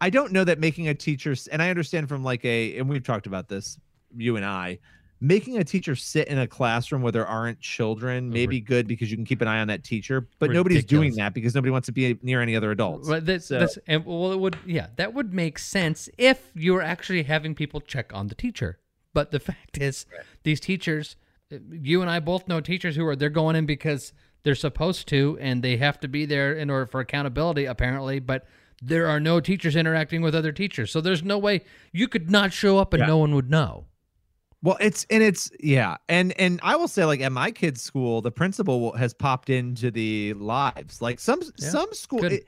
i don't know that making a teacher and i understand from like a and we've talked about this you and i making a teacher sit in a classroom where there aren't children may be good because you can keep an eye on that teacher but nobody's doing that because nobody wants to be near any other adults Right, that's, So- that's and well, it would yeah, that would make sense if you were actually having people check on the teacher. But the fact is, these teachers, uh, you and I both know teachers who are they're going in because they're supposed to, and they have to be there in order for accountability, apparently. But there are no teachers interacting with other teachers, so there's no way you could not show up and Yeah. no one would know. Well, it's and it's yeah, and and I will say like at my kids' school, the principal has popped into the lives. Like some Yeah, some school, it,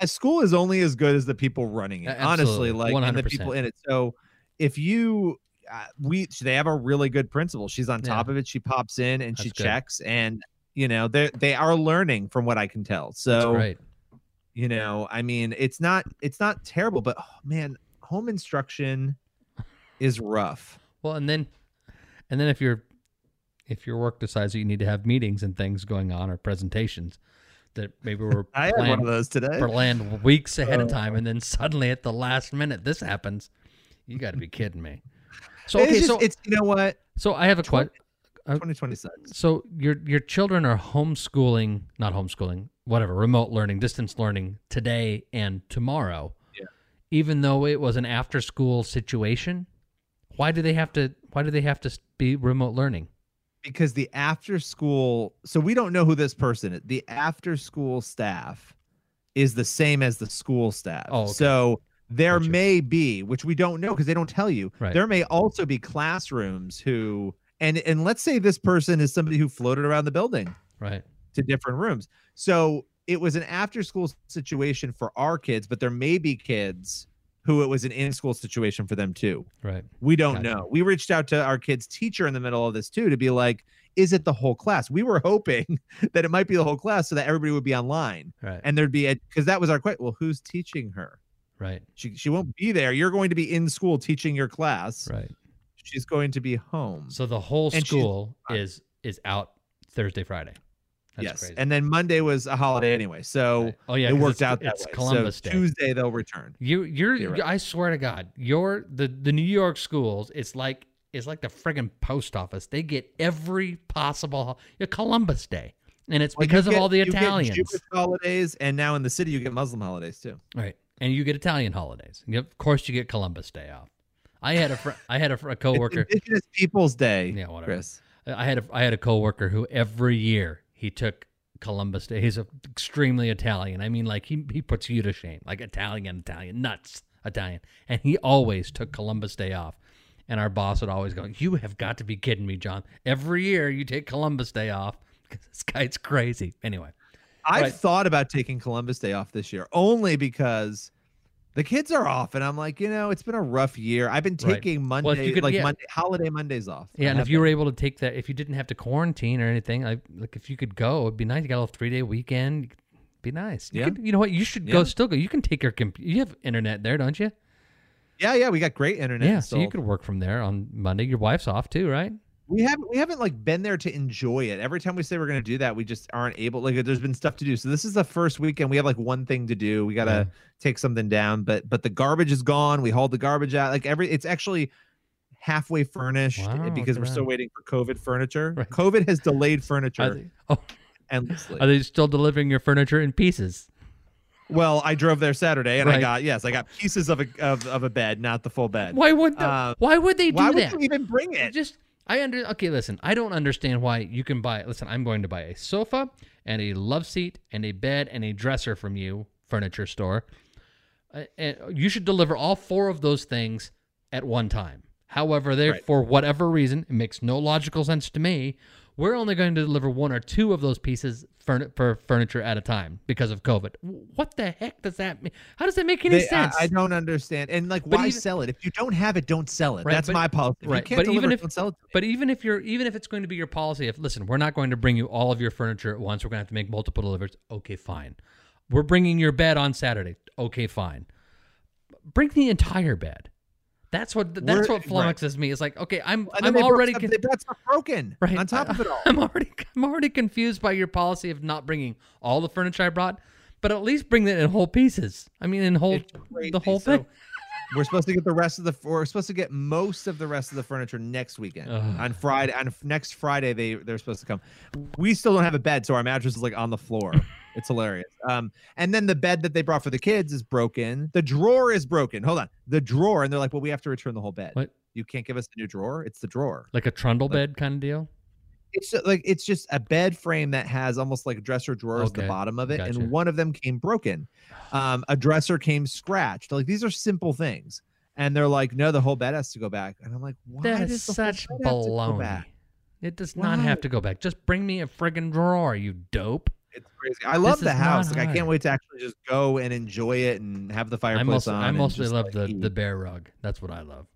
a school is only as good as the people running it. A- honestly, like and the people in it. So if you uh, we they have a really good principal. She's on top Yeah. of it. She pops in and she good. checks, and you know they they are learning from what I can tell. So Right. You know, I mean, it's not it's not terrible, but oh, man, home instruction is rough. Well, and then, and then if your if your work decides that you need to have meetings and things going on or presentations that maybe were I had one of those today. planned weeks ahead of Uh. time, and then suddenly at the last minute this happens, you got to be kidding me. So It's okay, just- so it's you know what so I have a question. Uh, twenty six. So your your children are homeschooling, not homeschooling, whatever, remote learning, distance learning today and tomorrow. Yeah. Even though it was an after school situation, why do they have to why do they have to be remote learning? because the after school so we don't know who this person is the after school staff is the same as the school staff Oh, okay. so there may be which we don't know because they don't tell you Right. there may also be classrooms who and and let's say this person is somebody who floated around the building Right. to different rooms so it was an after school situation for our kids but there may be kids who it was an in school situation for them too Right. we don't Gotcha. know. We reached out to our kid's teacher in the middle of this too to be like, is it the whole class? We were hoping that it might be the whole class so that everybody would be online. Right. And there'd be a because that was our question. Well, who's teaching her? Right. She she won't be there. You're going to be in school teaching your class. Right. She's going to be home. So the whole And school is is out Thursday, Friday. That's yes. crazy. And then Monday was a holiday anyway. So Oh, yeah, it worked out that way. Columbus so Day. Tuesday they'll return. You you're You're right. I swear to God, your the the New York schools, it's like it's like the friggin' post office. They get every possible Columbus Day. And it's Well, because of all the you get Italians. Jewish holidays, and now in the city you get Muslim holidays too. Right. And you get Italian holidays. Of course you get Columbus Day off. I had a fr- I had a, fr- a coworker. It's Indigenous Peoples Day. Yeah, whatever. Chris. I had a I had a coworker who every year he took Columbus Day. He's a, extremely Italian. I mean, like he he puts you to shame, like Italian, Italian, nuts, Italian. And he always took Columbus Day off. And our boss would always go, "You have got to be kidding me, John! Every year you take Columbus Day off because this guy's crazy." Anyway, I've Right. thought about taking Columbus Day off this year only because the kids are off, and I'm like, you know, it's been a rough year. I've been taking Well, Monday, you could- like yeah. Monday, holiday Mondays off. Yeah, I and if you been. were able to take that, if you didn't have to quarantine or anything, I, like if you could go, it'd be nice. You got a little three day weekend, be nice. You Yeah. could- you know what? You should go. Yeah. Still go. You can take your computer. You have internet there, don't you? yeah, yeah, we got great internet. yeah, so you could work from there on Monday. Your wife's off too, right? We haven't we haven't like been there to enjoy it. Every time we say we're going to do that, we just aren't able. Like, there's been stuff to do. So this is the first weekend. We have like one thing to do. We got to Yeah. take something down, but but the garbage is gone. We hauled the garbage out. Like every, it's actually halfway furnished Wow, because we're still waiting for COVID furniture. Right. COVID has delayed furniture they, oh, endlessly. are they still delivering your furniture in pieces? Well, I drove there Saturday and I got yes, I got pieces of a of, of a bed, not the full bed. Why would the, Uh, Why would they do why would you even bring it? Just I under okay. Listen, I don't understand why you can buy. Listen, I'm going to buy a sofa and a love seat and a bed and a dresser from you, furniture store. Uh, and you should deliver all four of those things at one time. However, there Right. for whatever reason, it makes no logical sense to me. We're only going to deliver one or two of those pieces furni- for furniture at a time because of COVID. What the heck does that mean? How does that make any They- sense? I, don't understand. And like, But why even- sell it? If you don't have it, don't sell it. Right, That's but- my policy. Right, but deliver even if don't sell it. but even if you're even if it's going to be your policy, if listen, we're not going to bring you all of your furniture at once. We're going to have to make multiple deliveries. Okay, fine. We're bringing your bed on Saturday. Okay, fine. Bring the entire bed. That's what that's We're- what flummoxes me. It's like okay, I'm I'm broke already stuff- con- they brought stuff broken. right On top of it all. I'm already I'm already confused by your policy of not bringing all the furniture I brought, but at least bring it in whole pieces. I mean, in whole the whole So, thing. We're supposed to get the rest of the. We're supposed to get most of the rest of the furniture next weekend Ugh. on Friday. On f- next Friday, they they're supposed to come. We still don't have a bed, so our mattress is like on the floor. It's hilarious. Um, and then the bed that they brought for the kids is broken. The drawer is broken. Hold on, the drawer, and they're like, "Well, we have to return the whole bed. What? You can't give us a new drawer. It's the drawer. Like a trundle bed kind of deal. It's ju- like it's just a bed frame that has almost like dresser drawers at the bottom of it, gotcha. and one of them came broken. Um, a dresser came scratched. Like these are simple things, and they're like, "No, the whole bed has to go back." And I'm like, "Why That is such bed have to go baloney. back?" It does not have to go back. Just bring me a friggin' drawer, you dope. It's crazy. I love This the house. Like I can't wait to actually just go and enjoy it and have the I fireplace mostly, on. I mostly love like, the, eat. the bear rug. That's what I love.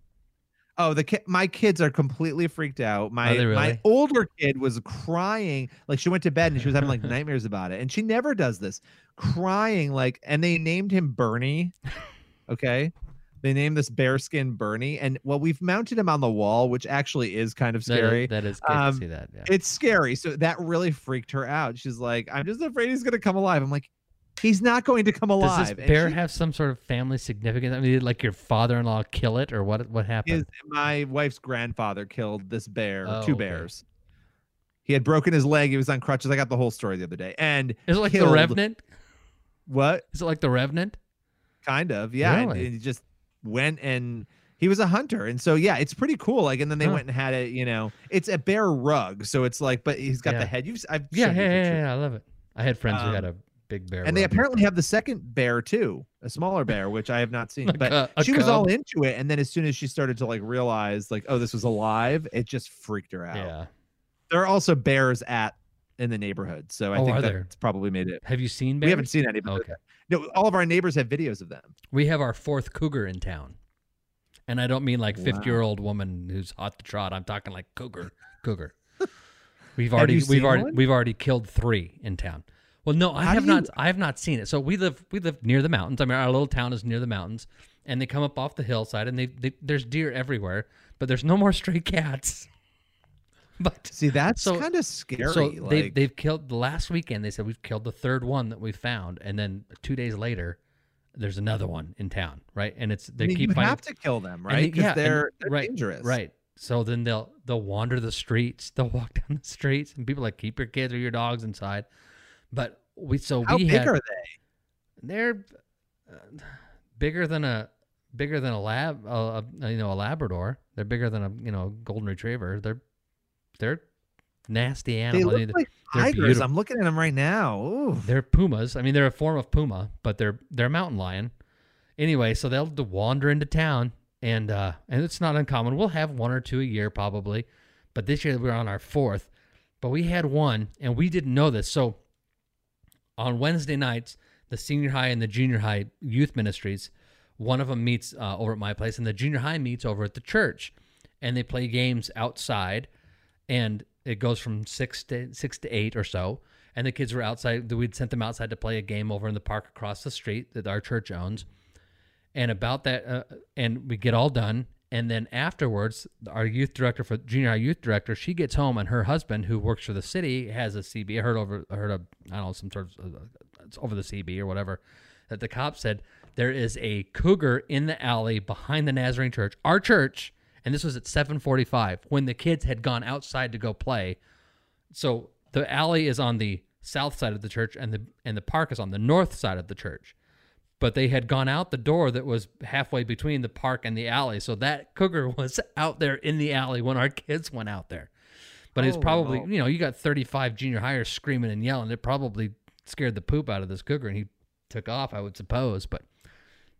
Oh, the ki- my kids are completely freaked out. My really? my older kid was crying, like she went to bed and she was having like nightmares about it, and she never does this, crying like. And they named him Bernie. Okay, they named this bearskin Bernie, and well, we've mounted him on the wall, which actually is kind of scary. that is good Um, to see that. Yeah. It's scary, so that really freaked her out. She's like, "I'm just afraid he's gonna come alive." I'm like, "He's not going to come alive." Does this bear she- have some sort of family significance? I mean, did, like your father-in-law kill it, or what? What happened? His, my wife's grandfather killed this bear, Oh, two okay. bears. He had broken his leg. He was on crutches. I got the whole story the other day. And Is it like killed- the Revenant? What? Is it like the Revenant? Kind of, yeah. Really? And he just went and he was a hunter, and so yeah, it's pretty cool. Like, and then they Huh. went and had it. You know, it's a bear rug, so it's like, but he's got Yeah. the head. You've I've Yeah, yeah, yeah, yeah, I love it. I had friends who had Um, a big bear. And they apparently have the second bear too, a smaller bear, which I have not seen. Like but a- a she was all into it, and then as soon as she started to like realize, like, oh, this was alive, it just freaked her out. Yeah. There are also bears at in the neighborhood, so I Oh, think that's there? probably made it. Have you seen bears? We haven't seen any, but Okay. No, all of our neighbors have videos of them. We have our fourth cougar in town. And I don't mean like 50 year old woman who's hot to trot. I'm talking like cougar. Cougar. We've already we've already one? we've already killed three in town. Well, no, I How have not you- I have not seen it. So we live we live near the mountains. I mean our little town is near the mountains and they come up off the hillside and they, they there's deer everywhere, but there's no more stray cats. But See, that's So- kind of scary. so like, they they've killed the last weekend. They said we've killed the third one that we found, and then two days later, there's another one in town, right? And it's they I mean, keep you finding, have to kill them, right? Because yeah, and- they're, they're right, dangerous, right? So then they'll they'll wander the streets. They'll walk down the streets, and people are like keep your kids or your dogs inside. But we so we How we big had are they? they're uh, bigger than a bigger than a lab, uh, you know, a Labrador. They're bigger than a you know golden retriever. They're they're nasty animals. They look like They're tigers. beautiful. I'm looking at them right now. Ooh. They're pumas. I mean, they're a form of puma, but they're they're a mountain lion. Anyway, so they'll wander into town, and uh, and it's not uncommon. We'll have one or two a year probably, but this year we're on our fourth. But we had one, and we didn't know this. So on Wednesday nights, the senior high and the junior high youth ministries, one of them meets uh, over at my place, and the junior high meets over at the church, and they play games outside, and it goes from six to six to eight or so. And the kids were outside. We'd sent them outside to play a game over in the park across the street that our church owns. And about that, uh, and we get all done. And then afterwards, our youth director for junior high youth director, she gets home, and her husband, who works for the city, has a CB. I heard over, I heard a, I don't know, some sort of, uh, it's over the CB or whatever, that the cop said there is a cougar in the alley behind the Nazarene church, our church, and this was at 7:45 when the kids had gone outside to go play. So the alley is on the south side of the church, and the and the park is on the north side of the church but they had gone out the door that was halfway between the park and the alley. So that cougar was out there in the alley when our kids went out there. But it's Oh, probably, you know, you got 35 junior hires screaming and yelling. It probably scared the poop out of this cougar and he took off, I would suppose. But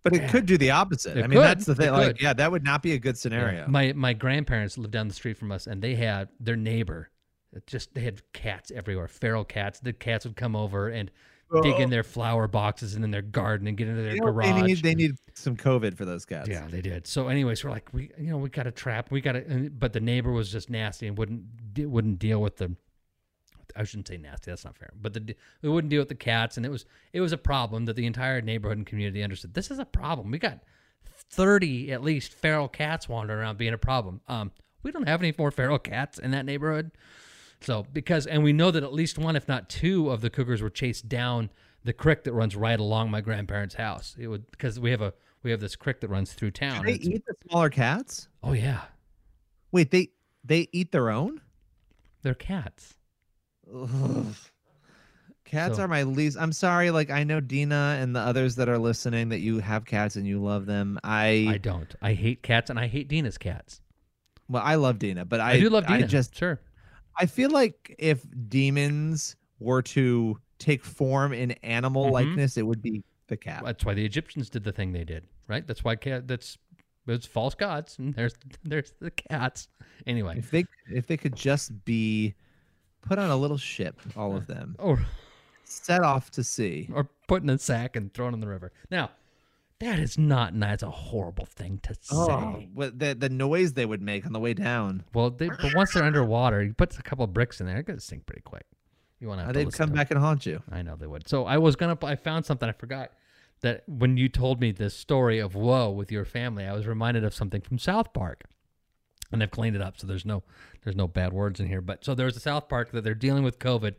But it could do the opposite. It I mean, could. that's the It thing. Like, could. yeah, that would not be a good scenario. my my grandparents lived down the street from us and they had their neighbor. Just they had cats everywhere, feral cats. The cats would come over and dig in oh. their flower boxes and in their garden and get into their You know, garage. they need they need some COVID for those cats. Yeah, they did. So, anyways, we're like, we, you know, we got a trap. We got to, but the neighbor was just nasty and wouldn't wouldn't deal with the. I shouldn't say nasty. That's not fair. But the we wouldn't deal with the cats, and it was it was a problem that the entire neighborhood and community understood. This is a problem. We got thirty at least feral cats wandering around being a problem. Um, we don't have any more feral cats in that neighborhood. So because and we know that at least one, if not two, of the cougars were chased down the creek that runs right along my grandparents' house. It would because we have a we have this creek that runs through town. Do they eat the smaller cats? Oh yeah, Wait, they they eat their own? they're cats. Ugh. Cats So- are my least. I'm sorry. Like I know Dina and the others that are listening that you have cats and you love them. I I don't. I hate cats and I hate Dina's cats. well, I love Dina, but I, I, do love I Dina. just sure. I feel like if demons were to take form in animal Mhm. likeness, it would be the cat. That's why the Egyptians did the thing they did, right? That's why cat. That's it's false gods, and there's there's the cats. Anyway, If they if they could just be put on a little ship, all of them, or set off to sea. or put in a sack and thrown in the river. Now, that is not nice. A horrible thing to say. Oh, what the the noise they would make on the way down. Well, they, but once they're underwater, you put a couple of bricks in there, it's gonna sink pretty quick. You want to Uh, They'd come to back and haunt you. I know they would. So I was gonna. I found something. I forgot that when you told me this story of woe with your family, I was reminded of something from South Park, and I've cleaned it up, so there's no there's no bad words in here. But so there's a South Park that they're dealing with COVID,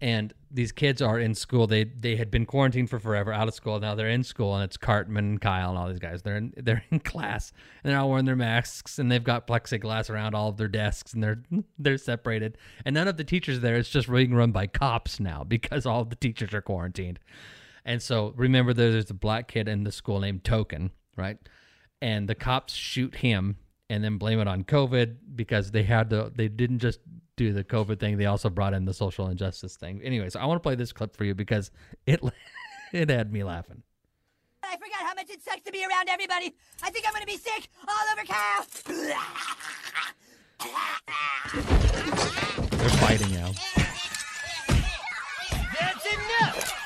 and these kids are in school. They they had been quarantined for forever, out of school. Now they're in school, and it's Cartman and Kyle and all these guys. They're in they're in class, and they're all wearing their masks, and they've got plexiglass around all of their desks, and they're they're separated. And none of the teachers there. It's just being run by cops now because all the teachers are quarantined. And so remember, there's a black kid in the school named Token, right? And the cops shoot him and then blame it on COVID because they had to. They didn't just do the COVID thing; they also brought in the social injustice thing. Anyways, I want to play this clip for you because it it had me laughing. I forgot how much it sucks to be around everybody. I think I'm gonna be sick all over Kyle. They're fighting now. That's enough.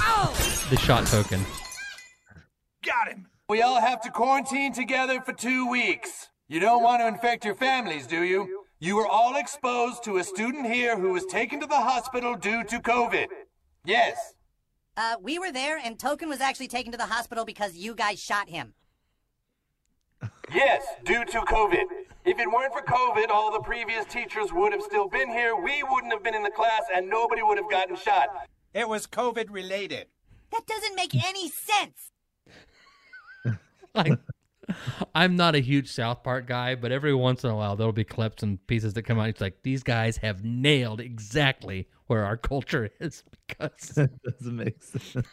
Oh! They shot Token. Got him. We all have to quarantine together for two weeks. You don't want to infect your families, do you? You were all exposed to a student here who was taken to the hospital due to COVID. Yes. Uh, we were there, and Token was actually taken to the hospital because you guys shot him. Yes, due to COVID. If it weren't for COVID, all the previous teachers would have still been here. We wouldn't have been in the class, and nobody would have gotten shot. It was COVID related. That doesn't make any sense. I, I'm not a huge South Park guy, but every once in a while there'll be clips and pieces that come out. It's like these guys have nailed exactly where our culture is because that doesn't make sense.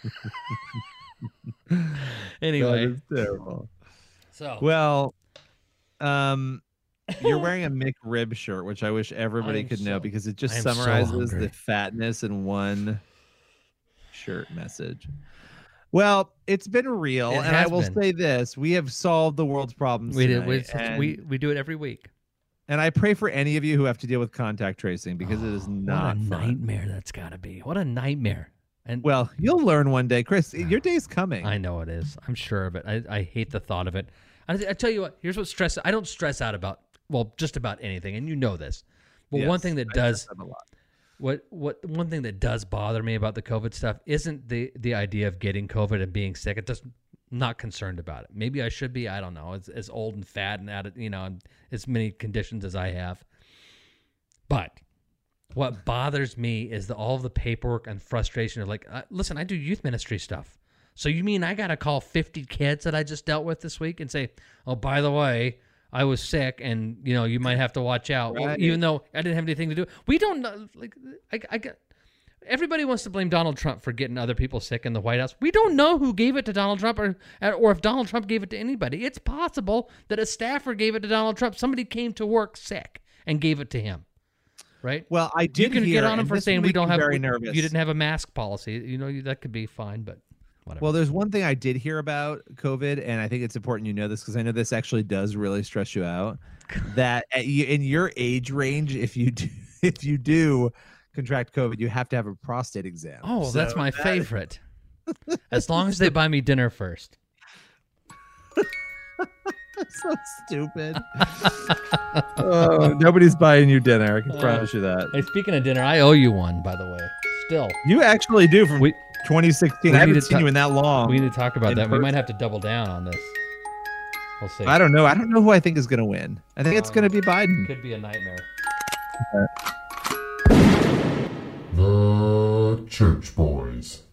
Anyway. That is terrible. So well, um, you're wearing a McRib shirt, which I wish everybody I'm could know because it just so summarizes hungry. the fatness in one shirt message. Well, it's been real, It and I will been. say this: we have solved the world's problems. we did. We, tonight, we we do it every week. And I pray for any of you who have to deal with contact tracing because it is oh, not what a fun. nightmare that's got to be. What a nightmare. And Well, you'll learn one day, Chris. Ah, Your day's coming. I know it is. I'm sure of it. I, I hate the thought of it. I, I tell you what. Here's what stress. I don't stress out about. Well, just about anything, and you know this. But one thing that I does lot. What what one thing that does bother me about the COVID stuff isn't the the idea of getting COVID and being sick. It just not concerned about it. Maybe I should be. I don't know. It's as old and fat and out of you know as many conditions as I have. But what bothers me is the, all the paperwork and frustration of like, uh, listen, I do youth ministry stuff. So you mean I got to call 50 kids that I just dealt with this week and say, oh, by the way, I was sick and, you know, you might have to watch out. Right. even though I didn't have anything to do. We don't know. Like, I, I got. Everybody wants to blame Donald Trump for getting other people sick in the White House. We don't know who gave it to Donald Trump or or if Donald Trump gave it to anybody. It's possible that a staffer gave it to Donald Trump. Somebody came to work sick and gave it to him. Right? Well, I did you can hear, get on him for saying we don't have very nervous. you didn't have a mask policy. You know that could be fine, but whatever. Well, there's one thing I did hear about COVID, and I think it's important you know this because I know this actually does really stress you out. that at, you- in your age range, if you do, if you do contract COVID, you have to have a prostate exam. oh, that's my that- favorite. as long as they buy me dinner first. so stupid. oh, nobody's buying you dinner. I can Uh, promise you that. Hey, speaking of dinner, I owe you one, by the way. Still. You actually do from 2016. We I haven't seen ta- you in that long. We need to talk about in that. We might have to double down on this. We'll see. I don't know. I don't know who I think is going to win. I think it's Um, going to be Biden. Could be a nightmare. The Church Boys.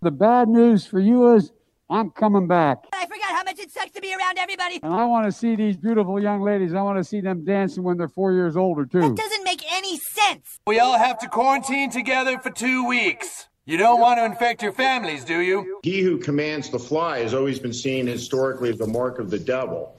The bad news for you is I'm coming back. I forgot how much it sucks to be around everybody. And I want to see these beautiful young ladies. I want to see them dancing when they're four years older, too. That doesn't make any sense. We all have to quarantine together for two weeks. You don't want to infect your families, do you? He who commands the fly has always been seen historically as the mark of the devil.